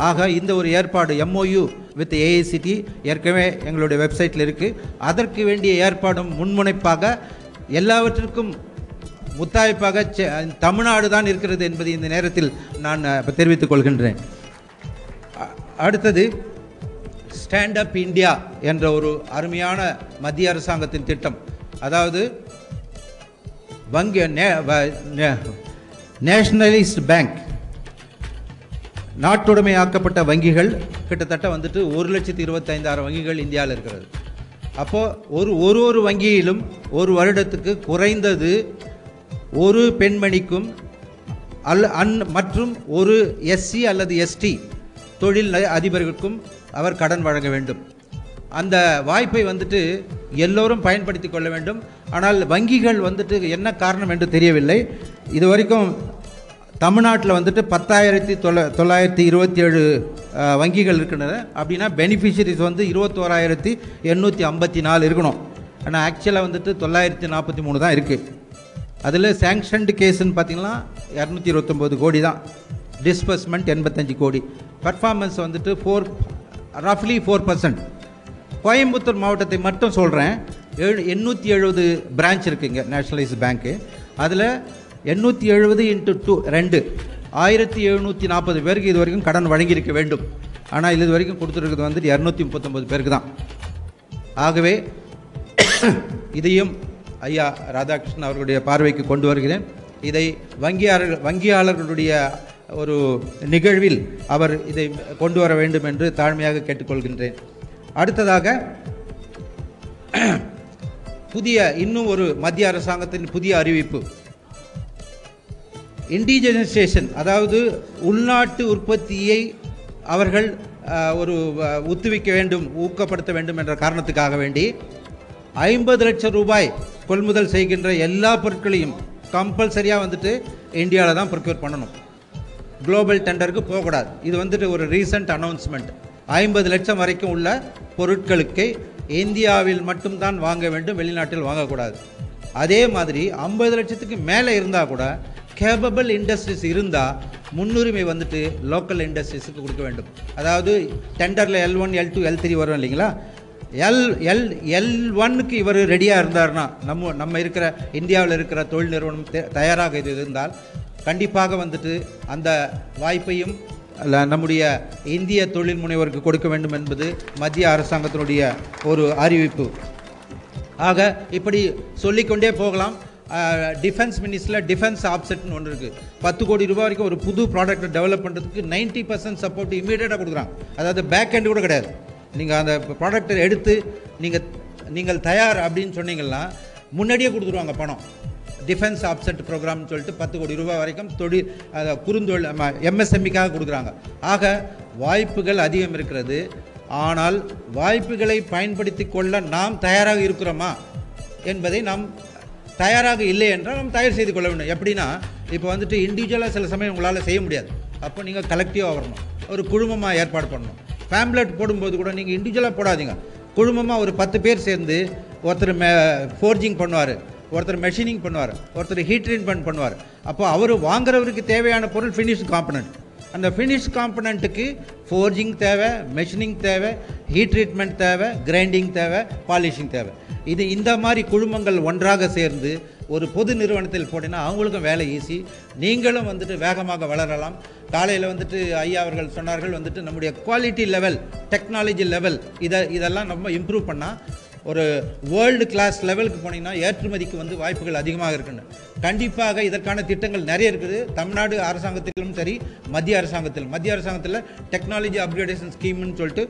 ஆக இந்த ஒரு ஏற்பாடு எம்ஓயு வித் ஏஐசிடி ஏற்கனவே எங்களுடைய வெப்சைட்டில் இருக்குது அதற்கு வேண்டிய ஏற்பாடும் முன்முனைப்பாக எல்லாவற்றிற்கும் முத்தாய்ப்பாக தமிழ்நாடு தான் இருக்கிறது என்பதை இந்த நேரத்தில் நான் தெரிவித்துக் கொள்கின்றேன். அடுத்தது ஸ்டாண்ட் அப் இந்தியா என்ற ஒரு அருமையான மத்திய அரசாங்கத்தின் திட்டம். அதாவது வங்கி நேஷனலிஸ்ட் பேங்க் நாட்டுடைமையாக்கப்பட்ட வங்கிகள் கிட்டத்தட்ட வந்துட்டு ஒரு லட்சத்தி இருபத்தைந்தாயிரம் வங்கிகள் இந்தியாவில் இருக்கிறது. அப்போது ஒரு ஒரு ஒரு வங்கியிலும் ஒரு வருடத்துக்கு குறைந்தது ஒரு பெண்மணிக்கும் அல் அன் மற்றும் ஒரு எஸ்சி அல்லது எஸ்டி தொழில் அதிபர்களுக்கும் அவர் கடன் வழங்க வேண்டும். அந்த வாய்ப்பை வந்துட்டு எல்லோரும் பயன்படுத்தி கொள்ள வேண்டும். ஆனால் வங்கிகள் வந்துட்டு என்ன காரணம் என்று தெரியவில்லை. இது வரைக்கும் தமிழ்நாட்டில் வந்துட்டு பத்தாயிரத்தி தொள்ள தொள்ளாயிரத்தி இருபத்தி ஏழு வங்கிகள் இருக்கின்றன. அப்படின்னா பெனிஃபிஷரிஸ் வந்து இருபத்தோராயிரத்தி எண்ணூற்றி ஐம்பத்தி நாலு இருக்கணும். ஆனால் ஆக்சுவலாக வந்துட்டு தொள்ளாயிரத்தி நாற்பத்தி மூணு தான் இருக்குது அதில் சேங்ஷன்டு கேஸுன்னு பார்த்தீங்கன்னா இரநூத்தி இருபத்தொம்போது கோடி தான். டிஸ்பர்ஸ்மெண்ட் எண்பத்தஞ்சு கோடி. பர்ஃபார்மன்ஸ் வந்துட்டு ஃபோர் ரஃப்லி ஃபோர் பர்சன்ட் கோயம்புத்தூர் மாவட்டத்தை மட்டும் சொல்கிறேன் ஏழு எண்ணூற்றி எழுபது பிரான்ச் இருக்குங்க நேஷனலைஸ் பேங்க்கு அதில் எண்ணூற்றி எழுபது இன்ட்டு டூ ரெண்டு. ஆயிரத்தி எழுநூற்றி நாற்பது பேருக்கு இது வரைக்கும் கடன் வழங்கியிருக்க வேண்டும். ஆனால் இது வரைக்கும் கொடுத்துருக்கிறது வந்துட்டு இரநூத்தி முப்பத்தொம்பது பேருக்கு தான். ஆகவே இதையும் ஐயா ராதாகிருஷ்ணன் அவர்களுடைய பார்வைக்கு கொண்டு வருகிறேன். இதை வங்கியாளர்கள் வங்கியாளர்களுடைய ஒரு நிகழ்வில் அவர் இதை கொண்டு வர வேண்டும் என்று தாழ்மையாக கேட்டுக்கொள்கின்றேன். அடுத்ததாக புதிய இன்னும் ஒரு மத்திய அரசாங்கத்தின் புதிய அறிவிப்பு. இண்டிஜனைசேஷன் அதாவது உள்நாட்டு உற்பத்தியை அவர்கள் ஒரு ஒத்துவிக்க வேண்டும் ஊக்கப்படுத்த வேண்டும் என்ற காரணத்துக்காக வேண்டி ஐம்பது லட்சம் ரூபாய் கொள்முதல் செய்கின்ற எல்லா பொருட்களையும் கம்பல்சரியாக வந்துட்டு இந்தியாவில் தான் ப்ரொக்யூர் பண்ணணும். குளோபல் டெண்டருக்கு போகக்கூடாது. இது வந்துட்டு ஒரு ரீசன்ட் அனௌன்ஸ்மெண்ட் ஐம்பது லட்சம் வரைக்கும் உள்ள பொருட்களுக்கு இந்தியாவில் மட்டும்தான் வாங்க வேண்டும் வெளிநாட்டில் வாங்கக்கூடாது. அதே மாதிரி ஐம்பது லட்சத்துக்கு மேலே இருந்தால் கூட கேபபிள் இண்டஸ்ட்ரீஸ் இருந்தால் முன்னுரிமை வந்துட்டு லோக்கல் இண்டஸ்ட்ரீஸுக்கு கொடுக்க வேண்டும். அதாவது டெண்டரில் L one L two L three வரும் இல்லைங்களா? எல் எல் எல் ஒன்னுக்கு இவர் ரெடியாக இருந்தார்னா நம்ம நம்ம இருக்கிற இந்தியாவில் இருக்கிற தொழில் நிறுவனம் தயாராக இது இருந்தால் கண்டிப்பாக வந்துட்டு அந்த வாய்ப்பையும் நம்முடைய இந்திய தொழில் முனைவோருக்கு கொடுக்க வேண்டும் என்பது மத்திய அரசாங்கத்தினுடைய ஒரு அறிவிப்பு. ஆக இப்படி சொல்லிக்கொண்டே போகலாம். டிஃபென்ஸ் மினிஸ்டரில் டிஃபென்ஸ் ஆப்செட்னு ஒன்று இருக்குது பத்து கோடி ரூபாய் வரைக்கும் ஒரு புது ப்ராடக்ட்டை டெவலப் பண்ணுறதுக்கு 90% பர்சன்ட் சப்போர்ட் இமீடியட்டாக கொடுக்குறாங்க அதாவது பேக் எண்ட் கூட கிடையாது. நீங்கள் அந்த ப்ராடக்ட்டை எடுத்து நீங்கள் நீங்கள் தயார் அப்படின்னு சொன்னீங்கன்னா முன்னாடியே கொடுத்துருவாங்க பணம். டிஃபென்ஸ் ஆப்செட் ப்ரோக்ராம்னு சொல்லிட்டு பத்து கோடி ரூபாய் வரைக்கும் தொழில் அதை குறுந்தொழில் எம்எஸ்எம்இக்காக கொடுக்குறாங்க. ஆக வாய்ப்புகள் அதிகம் இருக்கிறது. ஆனால் வாய்ப்புகளை பயன்படுத்தி கொள்ள நாம் தயாராக இருக்கிறோமா என்பதை நாம் தயாராக இல்லை என்றால் நம்ம தயார் செய்து கொள்ள வேண்டும். எப்படின்னா இப்போ வந்துட்டு இண்டிவிஜுவலாக சில சமயம் உங்களால் செய்ய முடியாது. அப்போ நீங்கள் கலெக்டிவாக வரணும். ஒரு குழுமமாக ஏற்பாடு பண்ணணும். ஃபேம்லெட் போடும்போது கூட நீங்கள் இண்டிவிஜுவலாக போடாதீங்க. குழுமமாக ஒரு பத்து பேர் சேர்ந்து ஒருத்தர் மே ஃபோர்ஜிங் பண்ணுவார். ஒருத்தர் மெஷினிங் பண்ணுவார். ஒருத்தர் ஹீட் ட்ரீட்மெண்ட் பண்ணுவார். அப்போ அவர் வாங்குறவருக்கு தேவையான பொருள் ஃபினிஷ் காம்பனண்ட் அந்த ஃபினிஷ் காம்பனண்ட்டுக்கு ஃபோர்ஜிங் தேவை மெஷினிங் தேவை ஹீட் ட்ரீட்மெண்ட் தேவை கிரைண்டிங் தேவை பாலிஷிங் தேவை. இது இந்த மாதிரி குழுமங்கள் ஒன்றாக சேர்ந்து ஒரு பொது நிறுவனத்தில் போட்டினா அவங்களுக்கும் வேலை ஈஸி. நீங்களும் வந்துட்டு வேகமாக வளரலாம். காலையில் வந்துட்டு ஐயா அவர்கள் சொன்னார்கள் வந்துட்டு நம்முடைய குவாலிட்டி லெவல் டெக்னாலஜி லெவல் இதை இதெல்லாம் நம்ம இம்ப்ரூவ் பண்ணால் ஒரு வேர்ல்டு கிளாஸ் லெவலுக்கு போனீங்கன்னா ஏற்றுமதிக்கு வந்து வாய்ப்புகள் அதிகமாக இருக்குன்னு கண்டிப்பாக இதற்கான திட்டங்கள் நிறைய இருக்குது. தமிழ்நாடு அரசாங்கத்திலும் சரி மத்திய அரசாங்கத்தில். மத்திய அரசாங்கத்தில் டெக்னாலஜி அப்கிரேடேஷன் ஸ்கீம்னு சொல்லிட்டு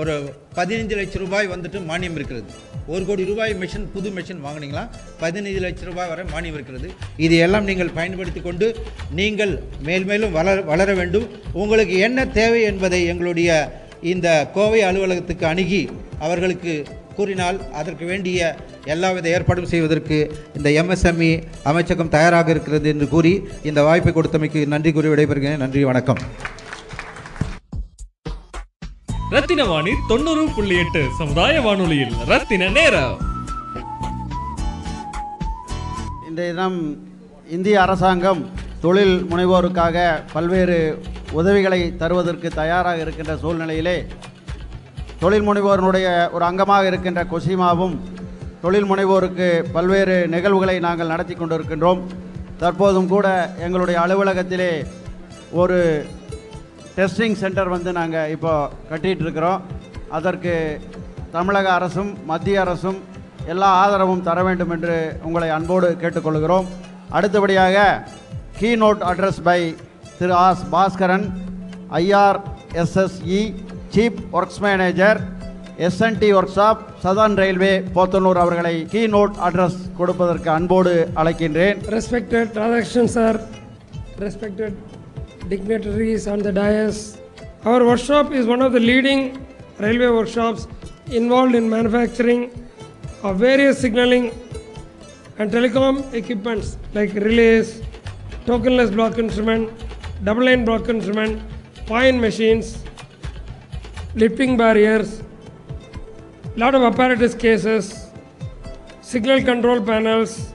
ஒரு பதினஞ்சு லட்சம் ரூபாய் வந்துட்டு மானியம் இருக்கிறது. ஒரு கோடி ரூபாய் மிஷின் புது மிஷின் வாங்கினீங்களா? பதினஞ்சு லட்சம் ரூபாய் வரை மானியம் இருக்கிறது. இது எல்லாம் நீங்கள் பயன்படுத்தி கொண்டு நீங்கள் மேல் மேலும் வளர வளர வேண்டும். உங்களுக்கு என்ன தேவை என்பதை எங்களுடைய இந்த கோவை அலுவலகத்துக்கு அணுகி அவர்களுக்கு கூறினால் அதற்கு வேண்டிய எல்லாவித ஏற்பாடும் செய்வதற்கு இந்த எம்எஸ்எம்இ அமைச்சகம் தயாராக இருக்கிறது என்று கூறி இந்த வாய்ப்பை கொடுத்தமைக்கு நன்றி கூறி விடைபெறுகிறேன். நன்றி வணக்கம். ரத்தின வாணி தொண்ணூறு புள்ளி எட்டு சமுதாய வானொலியில். ரத்தின நேரம். இந்த தினம் இந்திய அரசாங்கம் தொழில் முனைவோருக்காக பல்வேறு உதவிகளை தருவதற்கு தயாராக இருக்கின்ற சூழ்நிலையிலே தொழில் முனைவோருடைய ஒரு அங்கமாக இருக்கின்ற கொசிமாவும் தொழில் முனைவோருக்கு பல்வேறு நிகழ்வுகளை நாங்கள் நடத்தி கொண்டிருக்கின்றோம். தற்போதும் கூட எங்களுடைய அலுவலகத்திலே ஒரு டெஸ்டிங் சென்டர் வந்து நாங்கள் இப்போ கட்டிகிட்டு இருக்கிறோம் அதற்கு தமிழக அரசும் மத்திய அரசும் எல்லா ஆதரவும் தர வேண்டும் என்று உங்களை அன்போடு கேட்டுக்கொள்கிறோம். அடுத்தபடியாக key note address by Thiru as Bhaskaran IRSSE chief works manager SNT workshop Southern Railway Podanur அவர்களை கீ நோட் அட்ரஸ் கொடுப்பதற்கு அன்போடு அழைக்கின்றேன் Respected Radhakrishnan sir, respected dignitaries on the dais, our workshop is one of the leading railway workshops involved in manufacturing of various signaling and telecom equipments like relays, tokenless block instrument, double line block instrument, point machines, lifting barriers, lot of apparatus cases, signal control panels,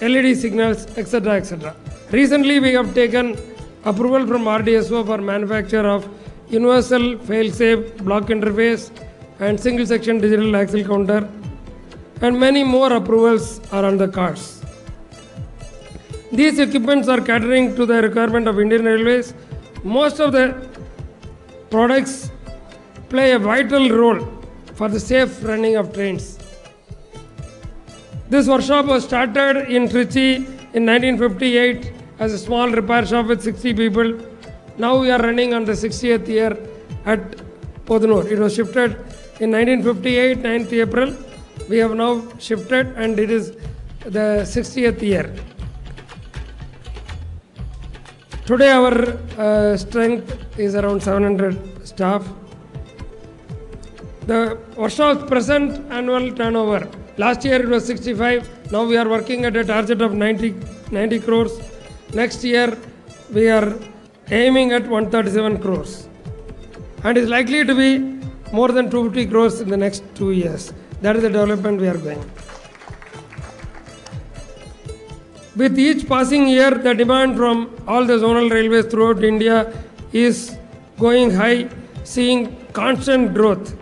LED signals, etc. etc. Recently, we have taken approval from RDSO for manufacture of universal fail-safe block interface and single section digital axle counter, and many more approvals are on the cards. These equipments are catering to the requirement of Indian Railways. Most of the products play a vital role for the safe running of trains. This workshop was started in Trichy in 1958 as a small repair shop with 60 people. Now we are running on the 60th year at Podanur. It was shifted in 1958, 9th April. We have now shifted and it is the 60th year. Today our uh, strength is around 700 staff. The workshop's present annual turnover. Last year it was 65. Now we are working at a target of 90, 90 crores. Next year we are aiming at 137 crores. And is likely to be more than 250 crores in the next two years. That is the development we are going. With each passing year, the demand from all the zonal railways throughout India is going high, seeing constant growth.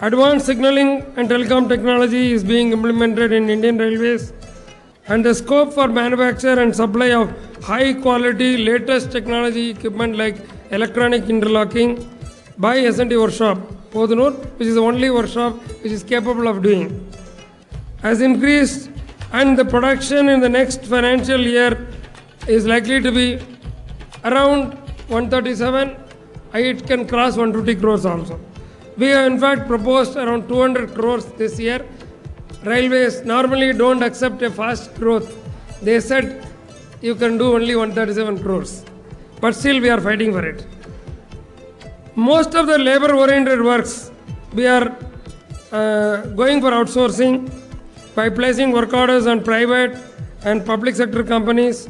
Advanced signaling and telecom technology is being implemented in Indian Railways, and the scope for manufacture and supply of high quality, latest technology equipment like electronic interlocking by S&T Workshop, Podanur, which is the only workshop which is capable of doing has increased and the production in the next financial year is likely to be around 137 it can cross 120 crores also. We have in fact proposed around 200 crores this year. Railways normally don't accept a fast growth. They said you can do only 137 crores. But still we are fighting for it. Most of the labor oriented works we are uh, going for outsourcing by placing work orders on private and public sector companies.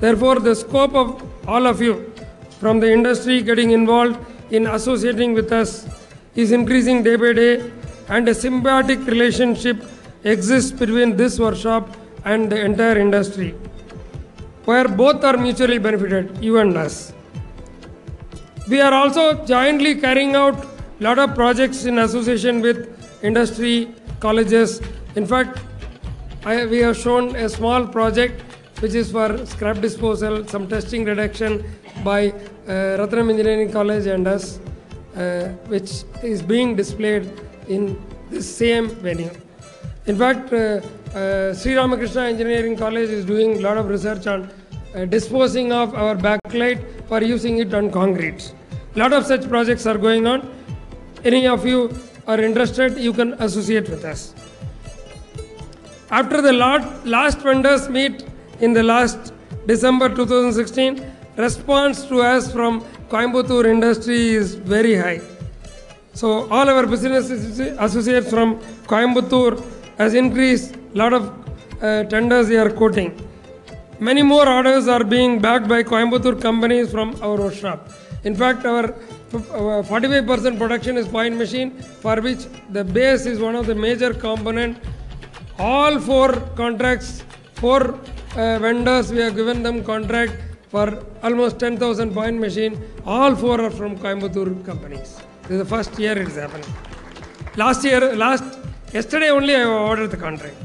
Therefore, the scope of all of you from the industry getting involved in associating with us is increasing day by day, and a symbiotic relationship exists between this workshop and the entire industry, where both are mutually benefited, you and us. We are also jointly carrying out lot of projects in association with industry, colleges. In fact, I, we have shown a small project which is for scrap disposal, some testing reduction by uh, Ratnam Engineering College and us, uh, which is being displayed in this same venue. In fact, uh, uh, Sri Ramakrishna Engineering College is doing a lot of research on uh, disposing of our backlight for using it on concrete. A lot of such projects are going on. Any of you are interested, you can associate with us. After the last vendors meet in the last December 2016, response to us from Coimbatore industry is very high. So all our business associates from Coimbatore has increased. Lot of uh, tenders they are quoting. Many more orders are being backed by Coimbatore companies from our workshop. In fact, our our 45% production is point machine, for which the base is one of the major component. All four contracts, four uh, vendors, we have given them contract for almost 10,000 point machine. All four are from Coimbatore companies. This is the first year it is happening. Last year, last yesterday only I ordered the contract.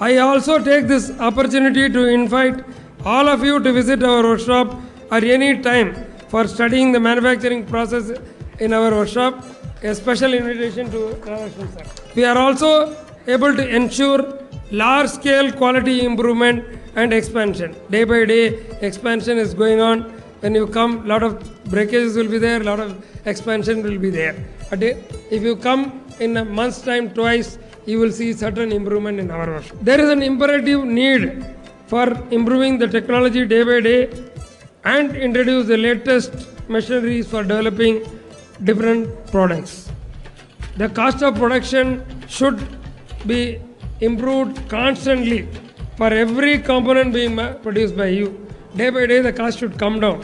I also take this opportunity to invite all of you to visit our workshop at any time for studying the manufacturing process in our workshop. A special invitation to Radhakrishnan sir. We are also able to ensure large scale quality improvement and expansion. Day by day, expansion is going on. When you come, lot of breakages will be there, lot of expansion will be there. But uh, if you come in a month's time twice, you will see certain improvement in our work. There is an imperative need for improving the technology day by day and introduce the latest machineries for developing different products. The cost of production should be improved constantly for every component being produced by you. Day by day, the cost should come down.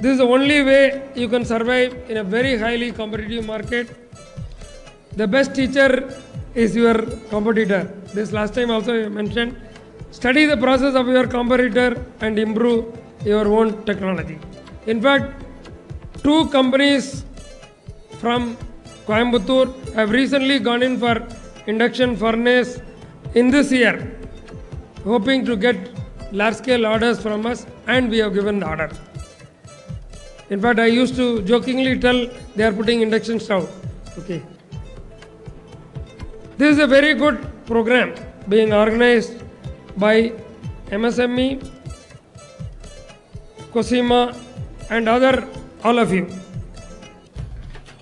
This is the only way you can survive in a very highly competitive market. The best teacher is your competitor. This last time also I mentioned. Study the process of your competitor and improve your own technology. In fact, two companies from Coimbatore have recently gone in for induction furnace in this year, hoping to get large scale orders from us, and we have given the order. In fact, I used to jokingly tell they are putting induction stove. Okay. This is a very good program being organized by MSME, Cosima, and other all of you,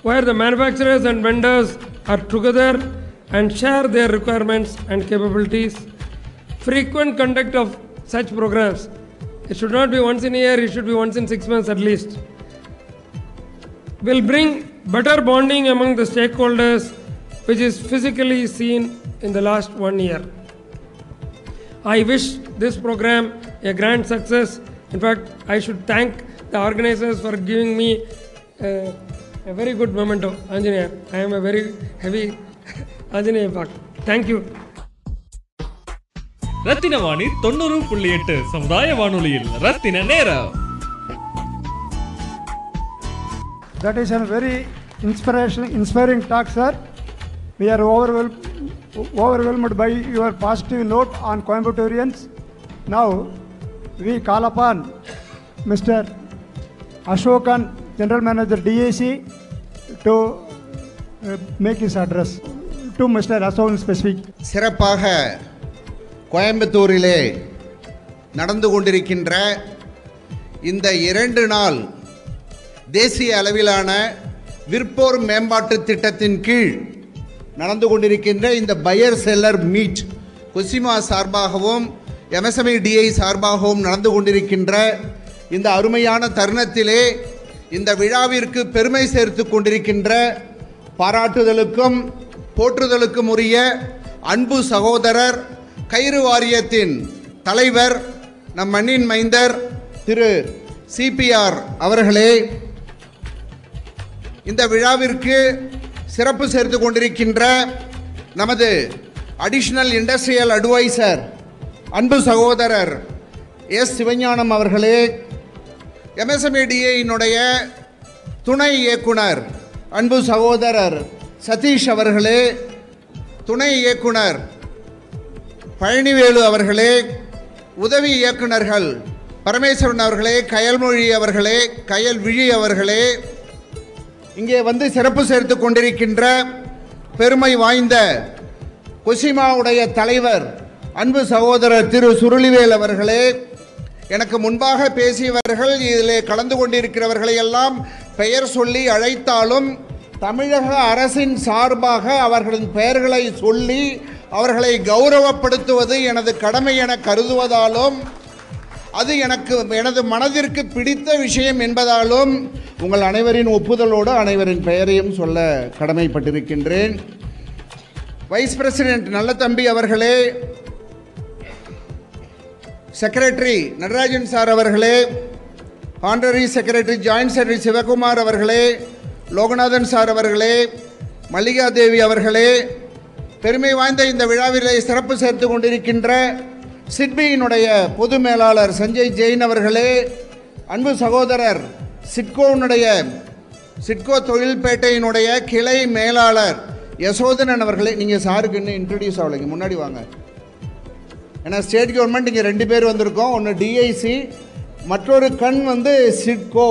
where the manufacturers and vendors are together and share their requirements and capabilities. Frequent conduct of such programs. It should not be once in a year, it should be once in six months at least. Will bring better bonding among the stakeholders, which is physically seen in the last one year. I wish this program a grand success. In fact, I should thank the organizers for giving me uh, a very good memento. Anjaneya, I am a very heavy Anjaneya Bhakt. Thank you. ரத்தின வாணி தொண்ணூறு புள்ளி எட்டு சமுதாய வானொலியில் ரத்தின நேரம் That is a very inspirational, inspiring talk, sir. We are overwhelmed, overwhelmed by your positive note on Coimbatorians. Now, we call upon Mr. Ashokan, General Manager DAC, to uh, make his address To mister அசோன் specific சிறப்பாக கோயம்புத்தூரிலே நடந்து கொண்டிருக்கின்ற இந்த இரண்டு நாள் தேசிய அளவிலான விற்போர் மேம்பாட்டு திட்டத்தின் கீழ் நடந்து கொண்டிருக்கின்ற இந்த பையர் செல்லர் மீட் கொசிமா சார்பாகவும் எம்எஸ்எம்இ டிஐ சார்பாகவும் நடந்து கொண்டிருக்கின்ற இந்த அருமையான தருணத்திலே இந்த விழாவிற்கு பெருமை சேர்த்து கொண்டிருக்கின்ற பாராட்டுதலுக்கும் போற்றுதலுக்கும் உரிய அன்பு சகோதரர் கயிறு வாரியத்தின் தலைவர் நம் மண்ணின் மைந்தர் திரு சிபிஆர் அவர்களே இந்த விழாவிற்கு சிறப்பு சேர்த்து கொண்டிருக்கின்ற நமது அடிஷ்னல் இண்டஸ்ட்ரியல் அட்வைசர் அன்பு சகோதரர் எஸ். சிவஞானம் அவர்களே எம்எஸ்எம்ஏடிஏயினுடைய துணை இயக்குனர் அன்பு சகோதரர் சதீஷ் அவர்களே துணை இயக்குனர் பழனிவேலு அவர்களே உதவி இயக்குனர்கள் பரமேஸ்வரன் அவர்களே கயல்மொழி அவர்களே கயல் விழி அவர்களே இங்கே வந்து சிறப்பு சேர்த்து கொண்டிருக்கின்ற பெருமை வாய்ந்த கொசிமாவுடைய தலைவர் அன்பு சகோதரர் திரு சுருளிவேல் அவர்களே எனக்கு முன்பாக பேசியவர்கள் இதில் கலந்து கொண்டிருக்கிறவர்களை எல்லாம் பெயர் சொல்லி அழைத்தாலும் தமிழக அரசின் சார்பாக அவர்களின் பெயர்களை சொல்லி அவர்களை கௌரவப்படுத்துவது எனது கடமை என கருதுவதாலும் அது எனக்கு எனது மனதிற்கு பிடித்த விஷயம் என்பதாலும் உங்கள் அனைவரின் ஒப்புதலோடு அனைவரின் பெயரையும் சொல்ல கடமைப்பட்டிருக்கின்றேன். வைஸ் பிரசிடென்ட் நல்லத்தம்பி அவர்களே செக்ரட்டரி நடராஜன் சார் அவர்களே honorary secretary joint secretary Sivakumar அவர்களே லோகநாதன் சார் அவர்களே மல்லிகா தேவி அவர்களே பெருமை வாய்ந்த இந்த விழாவிலே சிறப்பு சேர்த்து கொண்டிருக்கின்ற சிட்பியினுடைய பொது மேலாளர் சஞ்சய் ஜெயின் அவர்களே அன்பு சகோதரர் சிட்கோனுடைய சிட்கோ தொழில்பேட்டையினுடைய கிளை மேலாளர் யசோதனன் அவர்களே நீங்கள் சாருக்கு இன்னும் இன்ட்ரடியூஸ் ஆகலைங்க முன்னாடி வாங்க. ஏன்னா ஸ்டேட் கவர்மெண்ட் இங்கே ரெண்டு பேர் வந்திருக்கோம் ஒன்று டிஐசி மற்றொரு கண் வந்து சிட்கோ.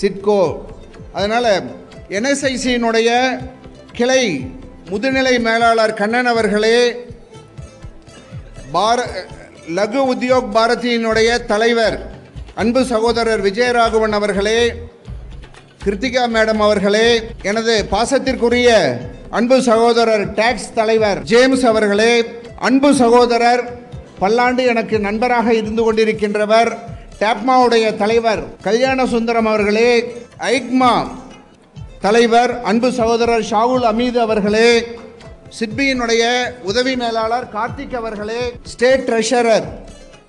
சிட்கோ. அதனால் என்எஸ்ஐசியினுடைய கிளை முதுநிலை மேலாளர் கண்ணன் அவர்களே பார லகு உத்தியோக் பாரதியினுடைய தலைவர் அன்பு சகோதரர் விஜயராகவன் அவர்களே கிருத்திகா மேடம் அவர்களே எனது பாசத்திற்குரிய அன்பு சகோதரர் டாக்ஸ் தலைவர் ஜேம்ஸ் அவர்களே அன்பு சகோதரர் பல்லாண்டு எனக்கு நண்பராக இருந்து கொண்டிருக்கின்றவர் டேப்மாவுடைய தலைவர் கல்யாண சுந்தரம் அவர்களே ஐக்மா தலைவர் அன்பு சகோதரர் ஷாவுல் அமீது அவர்களே சிட்பியினுடைய உதவி மேலாளர் கார்த்திக் அவர்களே state treasurer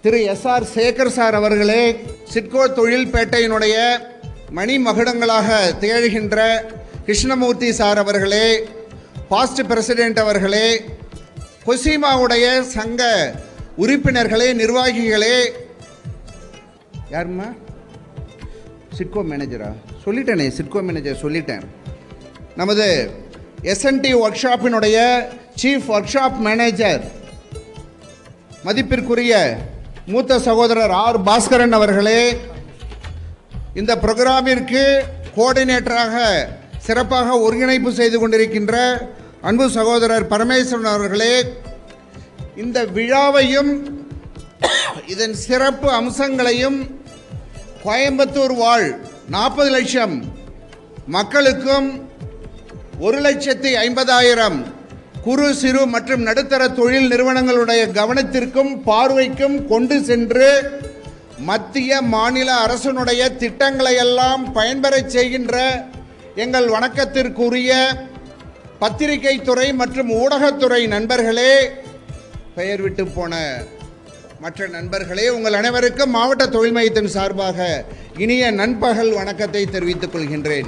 Thiru S R Sekar sir அவர்களே சிட்கோ தொழில்பேட்டையினுடைய மணி மகுடங்களாக திகழ்கின்ற கிருஷ்ணமூர்த்தி சார் அவர்களே பாஸ்ட் பிரசிடென்ட் அவர்களே கொசிமாவுடைய சங்க உறுப்பினர்களே நிர்வாகிகளே யாரும்மா? சிட்கோ மேனேஜரா சொல்லிட்டேனே சிட்கோ மேனேஜர் சொல்லிட்டேன். நமது எஸ்என்டி ஒர்க் ஷாப்பினுடைய சீஃப் ஒர்க் ஷாப் மேனேஜர் மதிப்பிற்குரிய மூத்த சகோதரர் ஆர் பாஸ்கரன் அவர்களே இந்த ப்ரோக்ராமிற்கு கோஆர்டினேட்டராக சிறப்பாக ஒருங்கிணைப்பு செய்து கொண்டிருக்கின்ற அன்பு சகோதரர் பரமேஸ்வரன் அவர்களே இந்த விழாவையும் இதன் சிறப்பு அம்சங்களையும் கோயம்புத்தூர் வாழ் நாற்பது லட்சம். மக்களுக்கும் ஒரு லட்சத்தி ஐம்பதாயிரம். குறு சிறு மற்றும் நடுத்தர தொழில் நிறுவனங்களுடைய கவனத்திற்கும் பார்வைக்கும் கொண்டு சென்று மத்திய மாநில அரசினுடைய திட்டங்களை எல்லாம் பயன்பெறச் செய்கின்ற எங்கள் வணக்கத்திற்குரிய பத்திரிகை துறை மற்றும் ஊடகத்துறை நண்பர்களே பெயர் விட்டு போன மற்ற நண்பர்களே உங்கள் அனைவருக்கும் மாவட்ட தொழில் மையத்தின் சார்பாக இனிய நண்பகல் வணக்கத்தை தெரிவித்துக் கொள்கின்றேன்.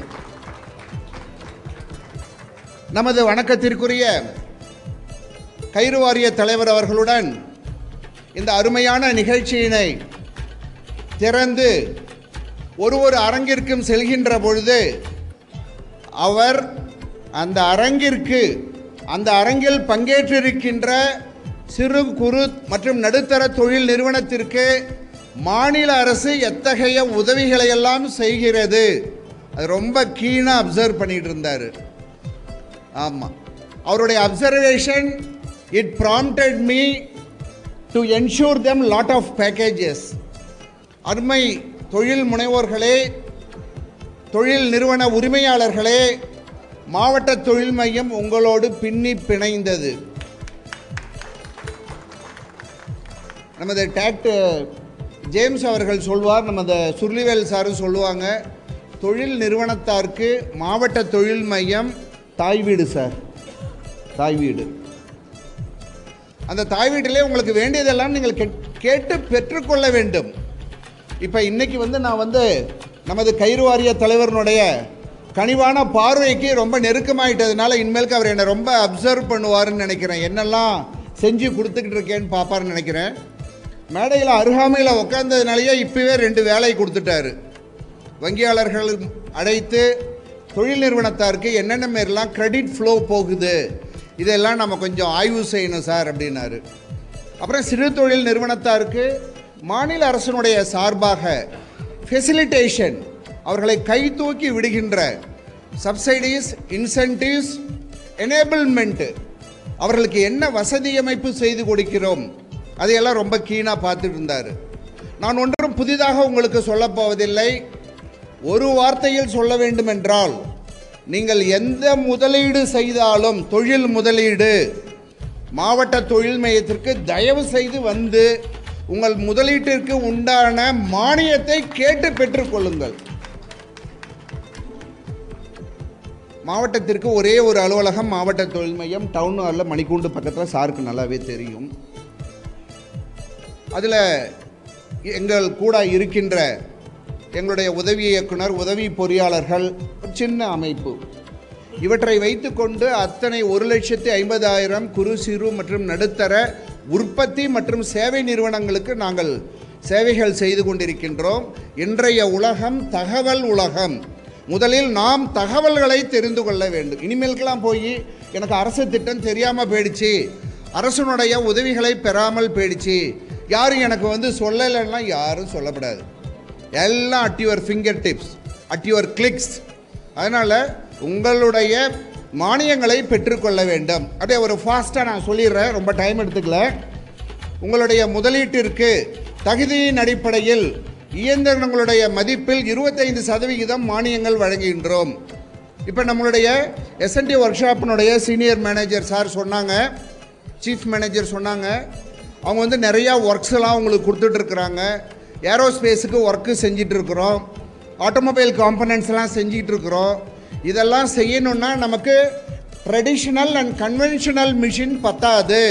நமது வணக்கத்திற்குரிய கயிறு வாரிய தலைவர் அவர்களுடன் இந்த அருமையான நிகழ்ச்சியினை திறந்து ஒரு ஒரு அரங்கிற்கும் செல்கின்ற பொழுது அவர் அந்த அரங்கிற்கு அந்த அரங்கில் பங்கேற்றிருக்கின்ற சிறு குறு மற்றும் நடுத்தர தொழில் நிறுவனத்திற்கு மாநில அரசு எத்தகைய உதவிகளை எல்லாம் செய்கிறது? அது ரொம்ப கீனாக அப்சர்வ் பண்ணிட்டு இருந்தார். ஆமாம் அவருடைய observation it prompted me to ensure them lot of packages அருமை தொழில் முனைவோர்களே தொழில் நிறுவன உரிமையாளர்களே மாவட்ட தொழில் மையம் உங்களோடு பின்னி பிணைந்தது. நமது டேட் ஜேம்ஸ் அவர்கள் சொல்வார் நமது சுருளிவேல் சாரும் சொல்லுவாங்க தொழில் நிறுவனத்தாருக்கு மாவட்ட தொழில் மையம் தாய் வீடு சார். தாய் வீடு. அந்த தாய் வீட்டிலே உங்களுக்கு வேண்டியதெல்லாம் நீங்கள் கேட்டு பெற்றுக்கொள்ள வேண்டும். இப்போ இன்னைக்கு வந்து நான் வந்து நமது கயிறு வாரிய தலைவரினுடைய கனிவான பார்வைக்கு ரொம்ப நெருக்கமாயிட்டதுனால இனிமேலுக்கு அவர் என்னை ரொம்ப அப்சர்வ் பண்ணுவாருன்னு நினைக்கிறேன். என்னெல்லாம் செஞ்சு கொடுத்துக்கிட்டு இருக்கேன்னு பார்ப்பாருன்னு நினைக்கிறேன். மேடையில் அருகாமையில் உட்காந்ததுனாலேயே இப்போவே ரெண்டு வேலை கொடுத்துட்டாரு. வங்கியாளர்கள் அழைத்து தொழில் நிறுவனத்தாருக்கு என்னென்ன மாரிலாம் கிரெடிட் ஃப்ளோ போகுது இதெல்லாம் நம்ம கொஞ்சம் ஆய்வு செய்யணும் சார் அப்படின்னாரு. அப்புறம் சிறு தொழில் நிறுவனத்தாருக்கு மாநில அரசினுடைய சார்பாக ஃபெசிலிட்டேஷன் அவர்களை கை தூக்கி விடுகின்ற சப்சிடிஸ் இன்சென்டிவ்ஸ் எனேபிள்மெண்ட்டு அவர்களுக்கு என்ன வசதி அமைப்பு செய்து கொடுக்கிறோம் அதையெல்லாம் ரொம்ப கீனாக பார்த்துட்டு இருந்தார் நான் ஒன்றும் புதிதாக உங்களுக்கு சொல்லப்போவதில்லை ஒரு வார்த்தையில் சொல்ல வேண்டுமென்றால் நீங்கள் எந்த முதலீடு செய்தாலும் தொழில் முதலீடு மாவட்ட தொழில் மையத்திற்கு தயவு செய்து வந்து உங்கள் முதலீட்டிற்கு உண்டான மானியத்தை கேட்டு பெற்றுக்கொள்ளுங்கள் மாவட்டத்திற்கு ஒரே ஒரு அலுவலகம் மாவட்ட தொழில் மையம். டவுன் ஹாலில் மணிக்கூண்டு பக்கத்தில் சாருக்கு நல்லாவே தெரியும். அதில் எங்கள் கூட இருக்கின்ற எங்களுடைய உதவி இயக்குனர் உதவி பொறியாளர்கள் சின்ன அமைப்பு. இவற்றை வைத்துக்கொண்டு அத்தனை ஒரு லட்சத்தி ஐம்பதாயிரம் குறு சிறு மற்றும் நடுத்தர உற்பத்தி மற்றும் சேவை நிறுவனங்களுக்கு நாங்கள் சேவைகள் செய்து கொண்டிருக்கின்றோம். இன்றைய உலகம் தகவல் உலகம். முதலில் நாம் தகவல்களை தெரிந்து கொள்ள வேண்டும். இனிமேலுக்கெல்லாம் போய் எனக்கு அரசு திட்டம் தெரியாமல் போயிடுச்சு. அரசனுடைய உதவிகளை பெறாமல் போயிடுச்சு. யாரும் எனக்கு வந்து சொல்லலைன்னா யாரும் சொல்லப்படாது. எல்லாம் at your fingertips at your clicks அதனால் உங்களுடைய மானியங்களை பெற்றுக்கொள்ள வேண்டும். அப்படியே ஒரு ஃபாஸ்ட்டாக நான் சொல்லிடுறேன் ரொம்ப டைம் எடுத்துக்கல. உங்களுடைய முதலீட்டிற்கு தகுதியின் அடிப்படையில் இயந்திரங்களுடைய மதிப்பில் இருபத்தைந்து சதவிகிதம் மானியங்கள் வழங்குகின்றோம். இப்போ நம்மளுடைய எஸ்என்டி ஒர்க் ஷாப்பினுடைய சீனியர் மேனேஜர் சார் சொன்னாங்க சீஃப் மேனேஜர் சொன்னாங்க அவங்க வந்து நிறையா ஒர்க்ஸ்லாம் அவங்களுக்கு கொடுத்துட்ருக்குறாங்க ஏரோஸ்பேஸுக்கு ஒர்க்கு செஞ்சிட்ருக்குறோம் ஆட்டோமொபைல் காம்பனன்ட்ஸ்லாம் செஞ்சிகிட்ருக்குறோம் இதெல்லாம் செய்யணுன்னா நமக்கு ட்ரெடிஷ்னல் அண்ட் கன்வென்ஷனல் மிஷின் பத்தாது.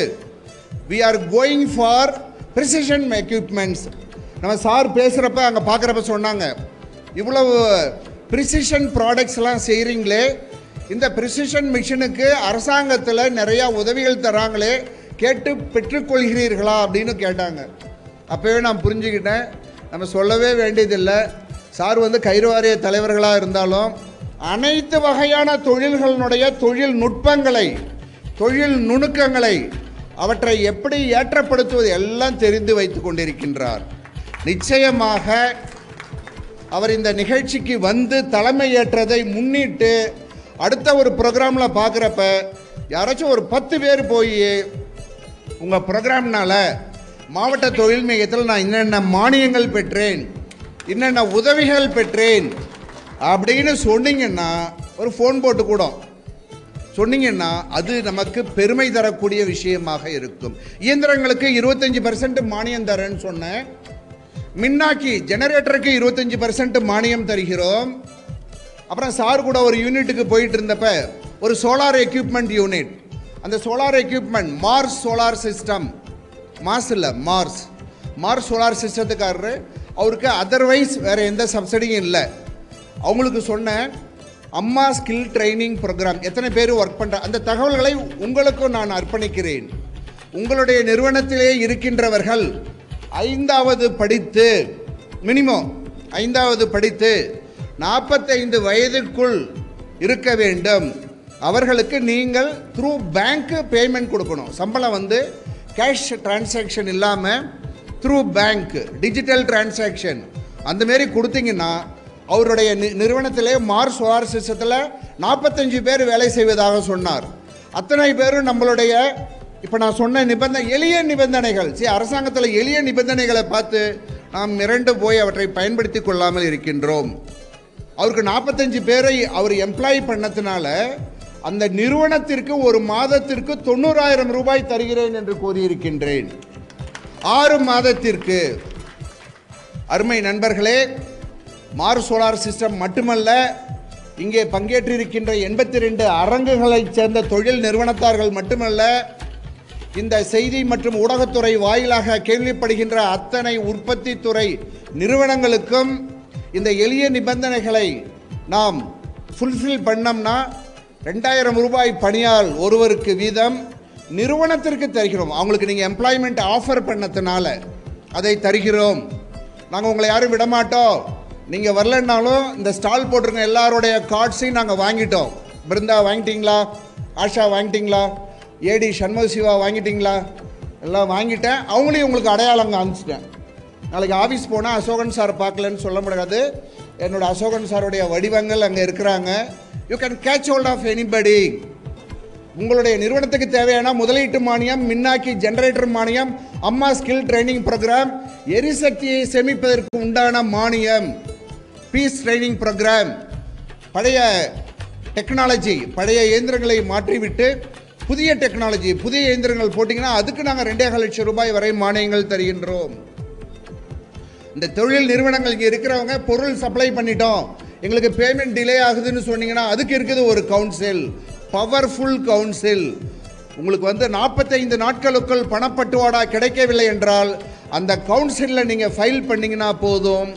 We are going for precision equipments நம்ம சார் பேசுகிறப்ப அங்கே பார்க்குறப்ப சொன்னாங்க. இவ்வளவு ப்ரிசிஷன் ப்ராடக்ட்ஸ்லாம் செய்கிறீங்களே இந்த ப்ரிசிஷன் மிஷினுக்கு அரசாங்கத்தில் நிறையா உதவிகள் தராங்களே. கேட்டு பெற்றுக்கொள்கிறீர்களா அப்படின்னு கேட்டாங்க. அப்போவே நான் புரிஞ்சுக்கிட்டேன். நம்ம சொல்லவே வேண்டியதில்லை. சார் வந்து கைர்வாரிய தலைவர்களாக இருந்தாலும் அனைத்து வகையான தொழில்களினுடைய தொழில் நுட்பங்களை தொழில் நுணுக்கங்களை அவற்றை எப்படி ஏற்றப்படுத்துவது எல்லாம் தெரிந்து வைத்து கொண்டிருக்கின்றார். நிச்சயமாக அவர் இந்த நிகழ்ச்சிக்கு வந்து தலைமை ஏற்றதை முன்னிட்டு அடுத்த ஒரு ப்ரோக்ராமில் பார்க்குறப்ப யாராச்சும் ஒரு பத்து பேர் போய் உங்கள் ப்ரோக்ராம்னால் மாவட்ட தொழில் மையத்தில் நான் என்னென்ன மானியங்கள் பெற்றேன் என்னென்ன உதவிகள் பெற்றேன் அப்படின்னு சொன்னீங்கன்னா ஒரு ஃபோன் போட்டு கூட. சொன்னீங்கன்னா அது நமக்கு பெருமை தரக்கூடிய விஷயமாக இருக்கும். இயந்திரங்களுக்கு இருபத்தஞ்சி பர்சன்ட் மானியம் தரேன்னு சொன்னேன் மின்னாக்கி ஜெனரேட்டருக்கு இருபத்தஞ்சி பர்சன்ட் மானியம் தருகிறோம். அப்புறம் சார் கூட ஒரு யூனிட்டுக்கு போயிட்டு இருந்தப்ப ஒரு சோலார் எக்யூப்மெண்ட் யூனிட் அந்த solar equipment Mars solar system mass இல்லை மார்ஸ் மார்ஸ் சோலார் சிஸ்டத்துக்காரரு அவருக்கு அதர்வைஸ் வேறு எந்த சப்சிடியும் இல்லை. அவங்களுக்கு சொன்ன அம்மா ஸ்கில் ட்ரைனிங் ப்ரோக்ராம் எத்தனை பேர் ஒர்க் பண்ணுற அந்த தகவல்களை உங்களுக்கும் நான் அர்ப்பணிக்கிறேன். உங்களுடைய நிறுவனத்திலே இருக்கின்றவர்கள் ஐந்தாவது படித்து மினிமம் ஐந்தாவது படித்து நாற்பத்தைந்து வயதுக்குள் இருக்க வேண்டும். அவர்களுக்கு நீங்கள் த்ரூ பேங்க்கு பேமெண்ட் கொடுக்கணும். சம்பளம் வந்து கேஷ் டிரான்சாக்ஷன் இல்லாமல் த்ரூ பேங்க்கு டிஜிட்டல் டிரான்சாக்ஷன் அந்த மாரி கொடுத்தீங்கன்னா அவருடைய நி நிறுவனத்திலே மார்ஸ் சோலார் சிஸ்டத்தில் நாற்பத்தஞ்சு பேர் வேலை செய்வதாக சொன்னார். அத்தனை பேரும் நம்மளுடைய இப்போ நான் சொன்ன நிபந்தனை எளிய நிபந்தனைகள். சரி அரசாங்கத்தில் எளிய நிபந்தனைகளை பார்த்து நாம் மிரண்டு போய் அவற்றை பயன்படுத்தி கொள்ளாமல் இருக்கின்றோம். அவருக்கு நாற்பத்தஞ்சு பேரை அவர் எம்ப்ளாய் பண்ணதுனால அந்த நிறுவனத்திற்கு ஒரு மாதத்திற்கு தொண்ணூறாயிரம் ரூபாய் தருகிறேன் என்று கூறியிருக்கின்றேன். ஆறு மாதத்திற்கு. அருமை நண்பர்களே மார் சோலார் சிஸ்டம் மட்டுமல்ல இங்கே பங்கேற்றிருக்கின்ற எண்பத்தி ரெண்டு அரங்குகளைச் சேர்ந்த தொழில் நிறுவனத்தார்கள் மட்டுமல்ல இந்த செய்தி மற்றும் ஊடகத்துறை வாயிலாக கேள்விப்படுகின்ற அத்தனை உற்பத்தி துறை நிறுவனங்களுக்கும் இந்த எளிய நிபந்தனைகளை நாம் ஃபுல்ஃபில் பண்ணோம்னா ரெண்டாயிரம் ரூபாய் பணியால் ஒருவருக்கு வீதம் நிறுவனத்திற்கு தருகிறோம். அவங்களுக்கு நீங்கள் எம்ப்ளாய்மெண்ட் ஆஃபர் பண்ணதுனால அதை தருகிறோம். நாங்கள் உங்களை யாரும் விடமாட்டோம். நீங்கள் வரலன்னாலும் இந்த ஸ்டால் போட்டிருக்க எல்லாருடைய கார்ட்ஸையும் நாங்கள் வாங்கிட்டோம். பிருந்தா வாங்கிட்டீங்களா? ஆஷா வாங்கிட்டீங்களா? ஏடி சண்முக சிவா வாங்கிட்டீங்களா? எல்லாம் வாங்கிட்டேன். அவங்களையும் உங்களுக்கு அடையாளம் காமிச்சிட்டேன். நாளைக்கு ஆஃபீஸ் போனால் அசோகன் சார் பார்க்கலன்னு சொல்ல முடியாது. என்னோடய அசோகன் சாருடைய வடிவங்கள் அங்கே இருக்கிறாங்க. You can catch hold of anybody உங்களுடைய நிறுவனத்துக்கு தேவையான முதலீட்டு மானியம் மின்னாக்கி ஜெனரேட்டர் மானியம் அம்மா ஸ்கில் ட்ரைனிங் ப்ரோக்ராம் எரிசக்தியை சேமிப்பதற்கு உண்டான மானியம் பீஸ் ட்ரைனிங் ப்ரோக்ராம் பழைய டெக்னாலஜி பழைய இயந்திரங்களை மாற்றிவிட்டு புதிய டெக்னாலஜி புதிய இயந்திரங்கள் போட்டிங்கன்னா அதுக்கு நாங்கள் ரெண்டே லட்சம் ரூபாய் வரை மானியங்கள் தருகின்றோம். இந்த தொழில் நிறுவனங்கள் இங்கே இருக்கிறவங்க பொருள் சப்ளை பண்ணிட்டோம். எங்களுக்கு பேமெண்ட் டிலே ஆகுதுன்னு சொன்னீங்கன்னா அதுக்கு இருக்குது ஒரு கவுன்சில் பவர்ஃபுல் கவுன்சில் உங்களுக்கு வந்து நாற்பத்தைந்து நாட்களுக்குள் பணப்பட்டுவாடா கிடைக்கவில்லை என்றால் அந்த கவுன்சிலில் நீங்கள் ஃபைல் பண்ணிங்கன்னா போதும்.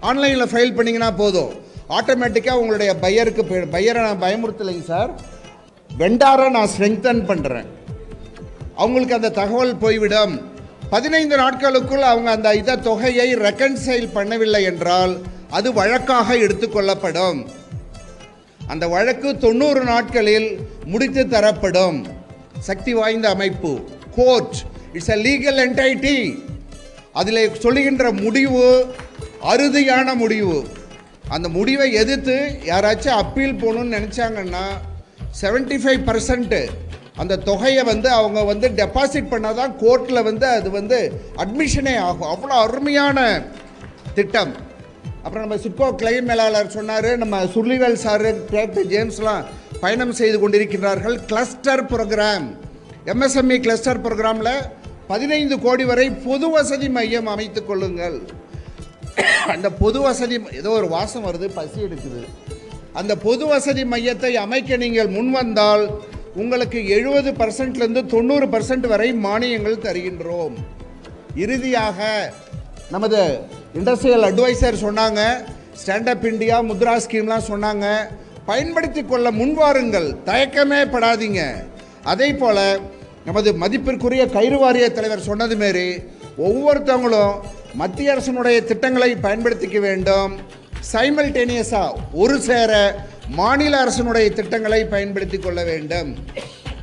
ஆன்லைனில் ஃபைல் பண்ணிங்கன்னா போதும். ஆட்டோமேட்டிக்காக உங்களுடைய பையருக்கு பையரை நான் பயமுறுத்தலைங்க சார். வெண்டாரை நான் ஸ்ட்ரெங்தன் பண்ணுறேன் அவங்களுக்கு அந்த தகவல் போய்விடும். பதினைந்து நாட்களுக்குள் அவங்க அந்த இதை தொகையை ரெக்கன்சைல் பண்ணவில்லை என்றால் அது வழக்காக எடுத்துக்கொள்ளப்படும். அந்த வழக்கு தொண்ணூறு நாட்களில் முடித்து தரப்படும். சக்தி வாய்ந்த அமைப்பு court it's a legal entity அதில் சொல்லுகின்ற முடிவு அறுதியான முடிவு. அந்த முடிவை எதிர்த்து யாராச்சும் அப்பீல் போகணும்னு நினச்சாங்கன்னா செவன்ட்டி ஃபைவ் பர்சன்ட்டு அந்த தொகையை வந்து அவங்க வந்து டெபாசிட் பண்ணால் தான் கோர்ட்டில் வந்து அது வந்து அட்மிஷனே ஆகும். அவ்வளோ அருமையான திட்டம். அப்புறம் நம்ம சிட்கோ கிளைம் மேலாளர் சொன்னார் நம்ம சுர்லிவேல் சார் டேக்டர் ஜேம்ஸ்லாம் பயணம் செய்து கொண்டிருக்கிறார்கள் கிளஸ்டர் ப்ரோக்ராம் எம்எஸ்எம்இ கிளஸ்டர் ப்ரோக்ராமில் பதினைந்து கோடி வரை பொது வசதி மையம் அமைத்துக் கொள்ளுங்கள். அந்த பொது வசதி ஏதோ ஒரு வாசம் வருது பசி எடுக்குது. அந்த பொது வசதி மையத்தை அமைக்க நீங்கள் முன் வந்தால் உங்களுக்கு எழுபது பர்சன்ட்லேருந்து தொண்ணூறு பர்சன்ட் வரை மானியங்கள் தருகின்றோம். இறுதியாக நமது இண்டஸ்ட்ரியல் அட்வைசர் சொன்னாங்க ஸ்டாண்டப் இந்தியா முத்ரா ஸ்கீம்லாம் சொன்னாங்க. பயன்படுத்தி கொள்ள முன்வாருங்கள் தயக்கமே படாதீங்க. அதே போல் நமது மதிப்பிற்குரிய கயிறு வாரிய தலைவர் சொன்னது மாரி ஒவ்வொருத்தவங்களும் மத்திய அரசினுடைய திட்டங்களை பயன்படுத்திக்க வேண்டும். சைமல்டேனியஸாக ஒரு சேர மாநில அரசினுடைய திட்டங்களை பயன்படுத்தி கொள்ள வேண்டும்.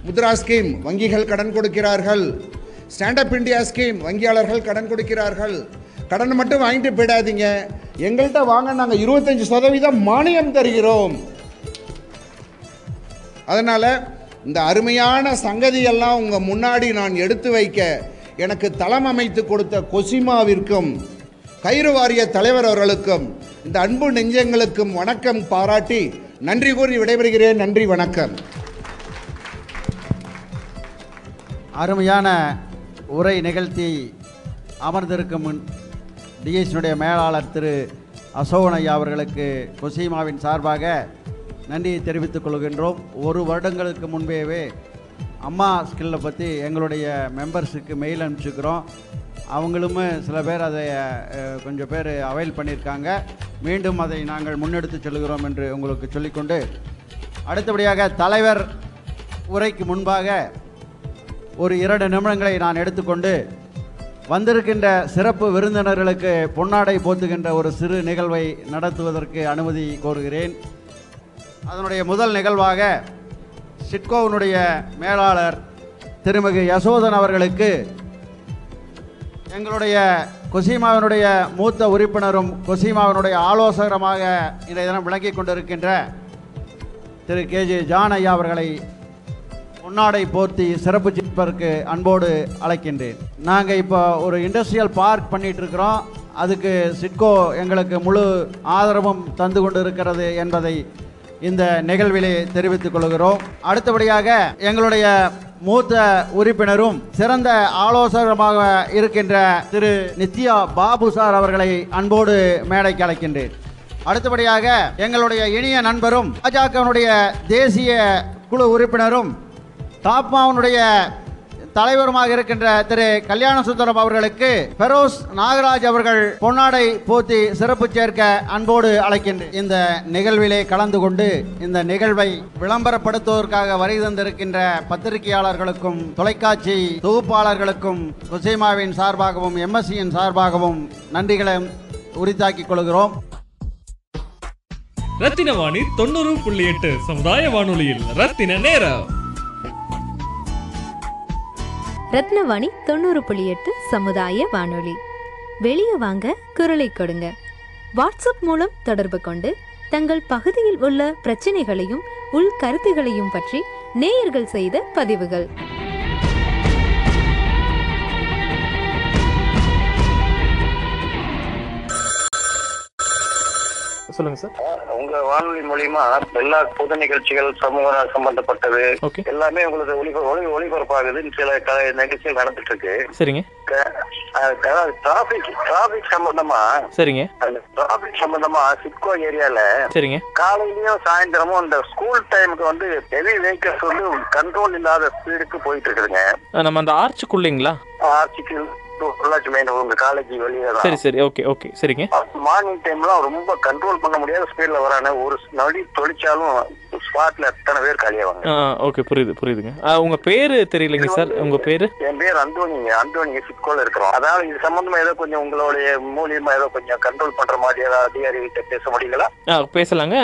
முத்ரா ஸ்கீம் வங்கிகள் கடன் கொடுக்கிறார்கள். ஸ்டாண்டப் இந்தியா ஸ்கீம் வங்கியாளர்கள் கடன் கொடுக்கிறார்கள். கடன் மட்டும் வாங்கிட்டு போயிடாதீங்க. எங்கள்கிட்ட வாங்க நாங்கள் இருபத்தஞ்சி சதவீதம் மானியம் தருகிறோம். அதனால் இந்த அருமையான சங்கதியெல்லாம் உங்கள் முன்னாடி நான் எடுத்து வைக்க எனக்கு தளம் அமைத்து கொடுத்த கொசிமாவிற்கும் கயிறு வாரிய தலைவர் அவர்களுக்கும் இந்த அன்பு நெஞ்சங்களுக்கும் வணக்கம் பாராட்டி நன்றி கூறி விடைபெறுகிறேன். நன்றி வணக்கம். அருமையான உரை நிகழ்த்தி அமர்ந்திருக்கும் டிஎஸ்னுடைய மேலாளர் திரு அசோகன் ஐயா அவர்களுக்கு கொசீமாவின் சார்பாக நன்றியை தெரிவித்துக் கொள்கின்றோம். ஒரு வருடங்களுக்கு முன்பேவே அம்மா ஸ்கில்லை பற்றி எங்களுடைய மெம்பர்ஸுக்கு மெயில் அனுப்பிச்சுக்கிறோம். அவங்களுமே சில பேர் அதை கொஞ்சம் பேர் அவைல் பண்ணியிருக்காங்க. மீண்டும் அதை நாங்கள் முன்னெடுத்து செல்கிறோம் என்று உங்களுக்கு சொல்லிக்கொண்டு அடுத்தபடியாக தலைவர் உரைக்கு முன்பாக ஒரு இரண்டு நிமிடங்களை நான் எடுத்துக்கொண்டு வந்திருக்கின்ற சிறப்பு விருந்தினர்களுக்கு பொன்னாடை போத்துகின்ற ஒரு சிறு நிகழ்வை நடத்துவதற்கு அனுமதி கோருகிறேன். அதனுடைய முதல் நிகழ்வாக சிட்கோவினுடைய மேலாளர் திருமிகு யசோதன் அவர்களுக்கு எங்களுடைய கொசிமாவினுடைய மூத்த உறுப்பினரும் கொசிமாவினுடைய ஆலோசகரமாக இன்றைய தினம் விளங்கிக் கொண்டிருக்கின்ற திரு கேஜே ஜான் ஐயா அவர்களை பொன்னாடை போர்த்தி சிறப்பு ஜிப்பருக்கு அன்போடு அழைக்கின்றேன். நாங்கள் இப்போ ஒரு இண்டஸ்ட்ரியல் பார்க் பண்ணிட்டு இருக்கிறோம் அதுக்கு சிட்கோ எங்களுக்கு முழு ஆதரவும் தந்து கொண்டு இருக்கிறது என்பதை இந்த நிகழ்விலே தெரிவித்துக் கொள்கிறோம். அடுத்தபடியாக எங்களுடைய மூத்த உறுப்பினரும் சிறந்த ஆலோசகருமாக இருக்கின்ற திரு நித்யா பாபு சார் அவர்களை அன்போடு மேடைக்கு அழைக்கின்றேன். அடுத்தபடியாக எங்களுடைய இனிய நண்பரும் பாஜகவினுடைய தேசிய குழு உறுப்பினரும் டாப்மாவுடைய தலைவருமாக இருக்கின்ற திரு கல்யாண சுந்தரம் அவர்களுக்கு பெரோஸ் நாகராஜ் அவர்கள் பொன்னாடை போத்தி சிறப்பு சேர்க்க அன்போடு அழைக்கின்ற இந்த நிகழ்விலே கலந்து கொண்டு இந்த நிகழ்வை விளம்பரப்படுத்துவதற்காக வருகை தந்திருக்கின்ற பத்திரிகையாளர்களுக்கும் தொலைக்காட்சி தொகுப்பாளர்களுக்கும் குசைமாவின் சார்பாகவும் எம்எஸ்சியின் சார்பாகவும் நன்றிகளை உரித்தாக்கிக் கொள்கிறோம். ரத்தின வாணி தொண்ணூறு புள்ளி எட்டு சமுதாய வானொலியில் ரத்தின நேரம். ரத்னவாணி தொண்ணூறு புள்ளி எட்டு சமுதாய வானொலி. வெளியே வாங்க குரலை கொடுங்க. வாட்ஸ்அப் மூலம் தொடர்பு கொண்டு தங்கள் பகுதியில் உள்ள பிரச்சனைகளையும் உள் கருத்துகளையும் பற்றி நேயர்கள் செய்த பதிவுகள். சொல்லுங்க சார். உங்க வானொலி மூலியமா எல்லா பொது நிகழ்ச்சிகள் சமூக சம்பந்தப்பட்டது எல்லாமே உங்களுக்கு ஒளி ஒளி ஒளிபரப்பாகுது. சில க- நிகழ்ச்சிகள் நடந்துட்டு இருக்கு சரிங்க டிராபிக் டிராபிக் சம்பந்தமா சரிங்க. அந்த டிராபிக் சம்பந்தமா சிப்கோ ஏரியால சரிங்க. காலையிலயும் சாயந்தரமும் இந்த ஸ்கூல் டைமுக்கு வந்து ஹெவி வெஹிக்கிள்ஸ் வந்து கண்ட்ரோல் இல்லாத ஸ்பீடுக்கு போயிட்டு இருக்குதுங்க நம்ம அந்த ஆர்ச்சுக்குள்ளீங்களா ஆர்ச்சிக்கு பொள்ளாச்சி மெயின் காலேஜ் வெளியே சரி சரி. ஓகே ஓகே சரிங்க. மார்னிங் டைம்லாம் ரொம்ப கண்ட்ரோல் பண்ண முடியாத ஸ்பீட்ல வரானே ஒரு நொடி தொழிச்சாலும் ஸ்பாட்ல எத்தனை பேர் காலியாவாங்க? ஆ ஓகே புரியுது புரியுதுங்க. உங்க பேரு தெரியலைங்க சார். உங்க பேரு? என் பேர் அந்தோனிங்க அந்தோனிங்க சிப்கோல இருக்கிறோம். அதாவது இது சம்பந்தமா ஏதோ கொஞ்சம் உங்களுடைய மூலியமா ஏதோ கொஞ்சம் கண்ட்ரோல் பண்ற மாதிரி ஏதாவது அதிகாரிகிட்ட பேச முடியுங்களா? பேசலாங்க.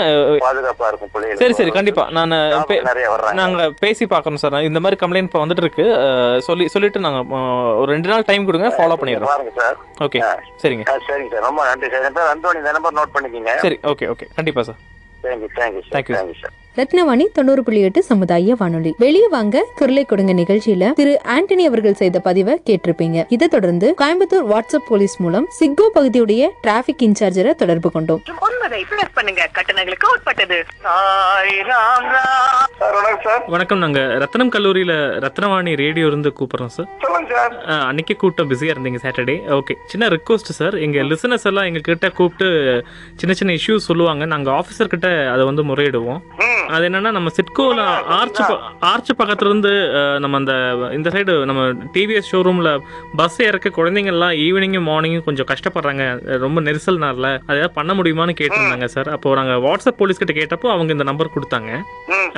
பாதுகாப்பா இருக்கும் சரி சரி. கண்டிப்பா. நான் நிறைய வர்றாங்க நாங்க பேசி பார்க்கறோம் சார். இந்த மாதிரி கம்ப்ளைண்ட் இப்போ வந்துட்டு இருக்கு. சொல்லி சொல்லிட்டு நாங்க ஒரு ரெண்டு நாள் டைம் கொடுங்க. ஃபாலோ பண்ணிடுறோம். சார். ஓகே சரிங்க. சரிங்க சார். ரொம்ப நன்றி சார். அந்தோனி இந்த நம்பர் நோட் பண்ணிக்கிங்க. சரி ஓகே ஓகே கண்டிப்பா sir. Thank you thank you. Thank you sir Rathnavani தொண்ணூறு புள்ளி எட்டு சமுதாய வானொலி. வெளியே வாங்க குரலை கொடுங்க நிகழ்ச்சியில திரு ஆண்டனி அவர்கள் செய்த பதிவை கேட்டிருப்பீங்க. இதை தொடர்ந்து கோயம்புத்தூர் வாட்ஸ்அப் போலீஸ் மூலம் சிக்கோ பகுதியுடைய டிராபிக் இன்சார்ஜரை தொடர்பு கொண்டோம். வணக்கம் நாங்க ரத்னம் கல்லூரியில ரத்னவாணி ரேடியோ இருந்து கூப்பிடுறோம் சார். சொல்லுங்க சார். ஆ, அன்னைக்கு கூப்பிட்டோம் பிஸியாக இருந்தீங்க சாட்டர்டே ஓகே சின்ன ரிக்வஸ்ட் சார். எங்கள் லிசனர்ஸ் எல்லாம் எங்கள் கிட்ட கூப்பிட்டு சின்ன சின்ன இஷ்யூஸ் சொல்லுவாங்க. நாங்கள் ஆஃபீஸர் கிட்ட அதை வந்து முறையிடுவோம். அது என்னன்னா நம்ம சிட்கோவில் ஆர்ச் ஆர்ச் பக்கத்துல இருந்து நம்ம அந்த இந்த சைடு நம்ம டிவிஎஸ் ஷோரூமில் பஸ் இறக்க குழந்தைங்கள்லாம் ஈவினிங்கும் மார்னிங்கும் கொஞ்சம் கஷ்டப்படுறாங்க. ரொம்ப நெரிசல்னால அதை ஏதாவது பண்ண முடியுமான்னு கேட்டிருந்தாங்க சார். அப்போ நாங்கள் வாட்ஸ்அப் போலீஸ் கிட்ட கேட்டப்போ அவங்க இந்த நம்பர் கொடுத்தாங்க.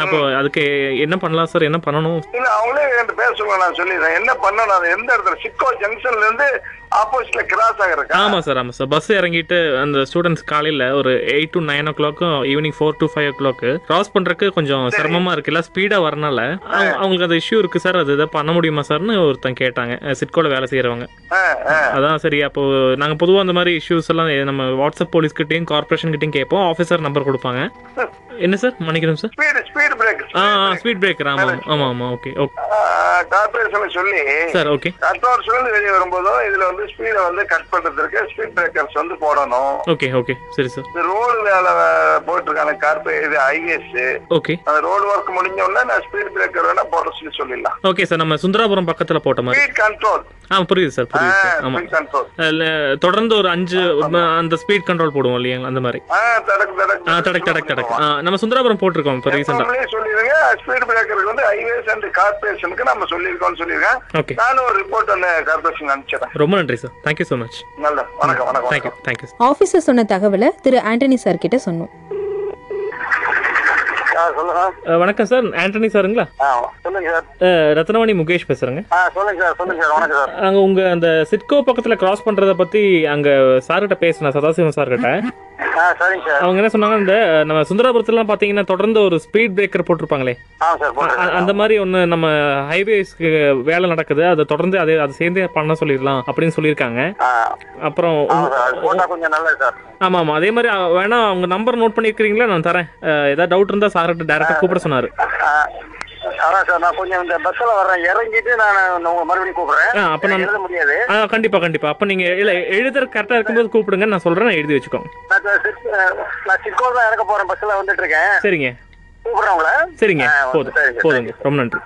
அப்போ அதுக்கு என்ன பண்ணலாம் சார்? என்ன பண்ணணும்? இல்ல அவங்களே என்கிட்ட பேச சொல்லுங்க நான் சொல்லிடுறேன். என்ன பண்ணணும்? அது எந்த இடத்துல? சிக்கோ ஜங்ஷன்ல இருந்து ஆப்போசிட்ல கிராஸ் ஆகிறக்கா? ஆமாம் சார் ஆமாம் சார். பஸ் இறங்கிட்டு அந்த ஸ்டூடெண்ட்ஸ் காலையில் ஒரு எயிட் டு நைன் ஓ கிளாக்கும் evening four to five o'clock cross பண்ணுறதுக்கு கொஞ்சம் சிரமமாக இருக்குல்ல ஸ்பீடாக வரனால அவங்க- அவங்களுக்கு அந்த இஷ்யூ இருக்குது சார். அது இதை பண்ண முடியுமா சார்னு ஒருத்தன் கேட்டாங்க. சிட்கோவில் வேலை செய்கிறவங்க அதான் சரி. அப்போ நாங்கள் பொதுவாக அந்த மாதிரி இஷ்யூஸ் எல்லாம் நம்ம வாட்ஸ்அப் போலீஸ்கிட்டையும் கார்பரேஷன் கிட்டையும் கேட்போம். ஆஃபீஸர் நம்பர் கொடுப்பாங்க. என்ன சார்? மன்னிக்கணும் சார்? ஸ்பீடு ஸ்பீடு பிரேக் ஆ ஸ்பீட் பிரேக்கர் ஆமாம் ஆமாம் ஆமாம் ஓகே ஓகே கார்பரேஷன் சொல்லி சார் ஓகே இருந்து வெளியே வரும்போதும் இதுல வந்து ஸ்பீடை வந்து கட் பண்றதுக்கு ஸ்பீட் பிரேக்கர்ஸ் வந்து போடணும். ஓகே ஓகே சரி சார் இந்த ரோடு வேலை போயிட்டு இருக்காங்க கார்பரே இது ஹைவேஸ் ஓகே அந்த ரோடு ஒர்க் முடிஞ்ச உடனே நான் ஸ்பீட் பிரேக்கர் வேணா போட சொல்லி சொல்லிடலாம். ஓகே சார் நம்ம சுந்தராபுரம் பக்கத்தில் போட்ட மாதிரி. ஸ்பீட் கண்ட்ரோல் ஆ புரியுது சார் புரியுது சார் அதுல தொடர்ந்து ஒரு அஞ்சு அந்த ஸ்பீட் கண்ட்ரோல் போடுவோம் இல்லையா அந்த மாதிரி. ஆ தடக்கு தடக்கு. ஆ தடக் தடக் தடக் ஆ நம்ம சுந்தராபுரம் போட்டிருக்கோம் இப்போ ரீசெண்டாக நம்மளே சொல்லிடுங்க ஸ்பீட் பிரேக்கருக்கு வந்து ஹைவேஸ் அண்ட் கார்பரேஷனுக்கு நம்ம சொல்லியிருக்கோம்னு சொல்லியிருக்கேன் ஓகே நானும் ஒரு ரிப்போர்ட் அந்த கார்பரேஷன் அனுப்பிச்சிடறேன். ரொம்ப நன்றி சார். தேங்க்யூ ஸோ மச் நல்ல வணக்கம் வணக்கம் தேங்க்யூ தேங்க்யூ ஆபீசர் சொன்ன தகவலை திரு ஆண்டனி சார் கிட்ட சொன்னோம். சொல்லுங்க. வணக்கம் சார். ஆண்டனி சாருங்களா? சொல்லுங்க ரத்னவாணி முகேஷ் பேசுகிறேங்க ஆ சொல்லுங்க சார் சொல்லுங்க சார். வணக்கம் சார். அங்கே உங்கள் அந்த சிட்கோ பக்கத்தில் கிராஸ் பண்ணுறத பற்றி அங்கே சார்கிட்ட பேசினேன் சதாசிவம் சார்கிட்ட சரிங்க சார். அவங்க என்ன சொன்னாங்க இந்த நம்ம சுந்தராபுரத்துலாம் பார்த்தீங்கன்னா தொடர்ந்து ஒரு ஸ்பீட் பிரேக்கர் போட்டிருப்பாங்களே. அந்த மாதிரி ஒன்று நம்ம ஹைவேஸ்க்கு வேலை நடக்குது. அதை தொடர்ந்து அதை அதை சேர்ந்தே பண்ண சொல்லிடலாம் அப்படின்னு சொல்லியிருக்காங்க. அப்புறம் ஆமாம் ஆமாம் அதே மாதிரி வேணா அவங்க நம்பர் நோட் பண்ணியிருக்கிறீங்களா? நான் தரேன். ஏதாவது டவுட் இருந்தால் சார்கிட்ட டேரெக்டாக கூப்பிட சொன்னார். அதான் சார் நான் கொஞ்சம் இந்த பஸ்ஸில் வர்றேன். இறங்கிட்டு நான் உங்க மறுபடியும் கூப்பிடுறேன். ஆ அப்போ நான் எழுத முடியாது. ஆ கண்டிப்பாக கண்டிப்பாக அப்போ நீங்கள் இல்லை எழுதுற கரெக்டாக இருக்கும்போது கூப்பிடுங்க. நான் சொல்கிறேன் நான் எழுதி வச்சுக்கோங்க. நான் இப்ப சிக்- நான் சிக்கோ தான் இறக்க போறேன் வந்துட்டு இருக்கேன். சரிங்க. கூப்பிடுறேன் உங்களை. சரிங்க. போதும். போதுங்க. ரொம்ப நன்றி.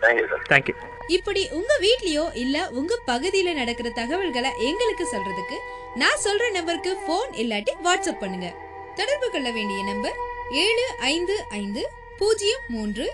தேங்க்யூ இப்படி உங்க வீட்லயோ இல்ல உங்க பகுதியில நடக்கிற தகவல்களை எங்களுக்கு சொல்றதுக்கு நான் சொல்ற நம்பருக்கு ஃபோன் இல்லாட்டி வாட்ஸ்அப் பண்ணுங்க. தொடர்பு கொள்ள வேண்டிய நம்பர் ஏழு ஐந்து ஐந்து பூஜ்ஜியம் மூன்று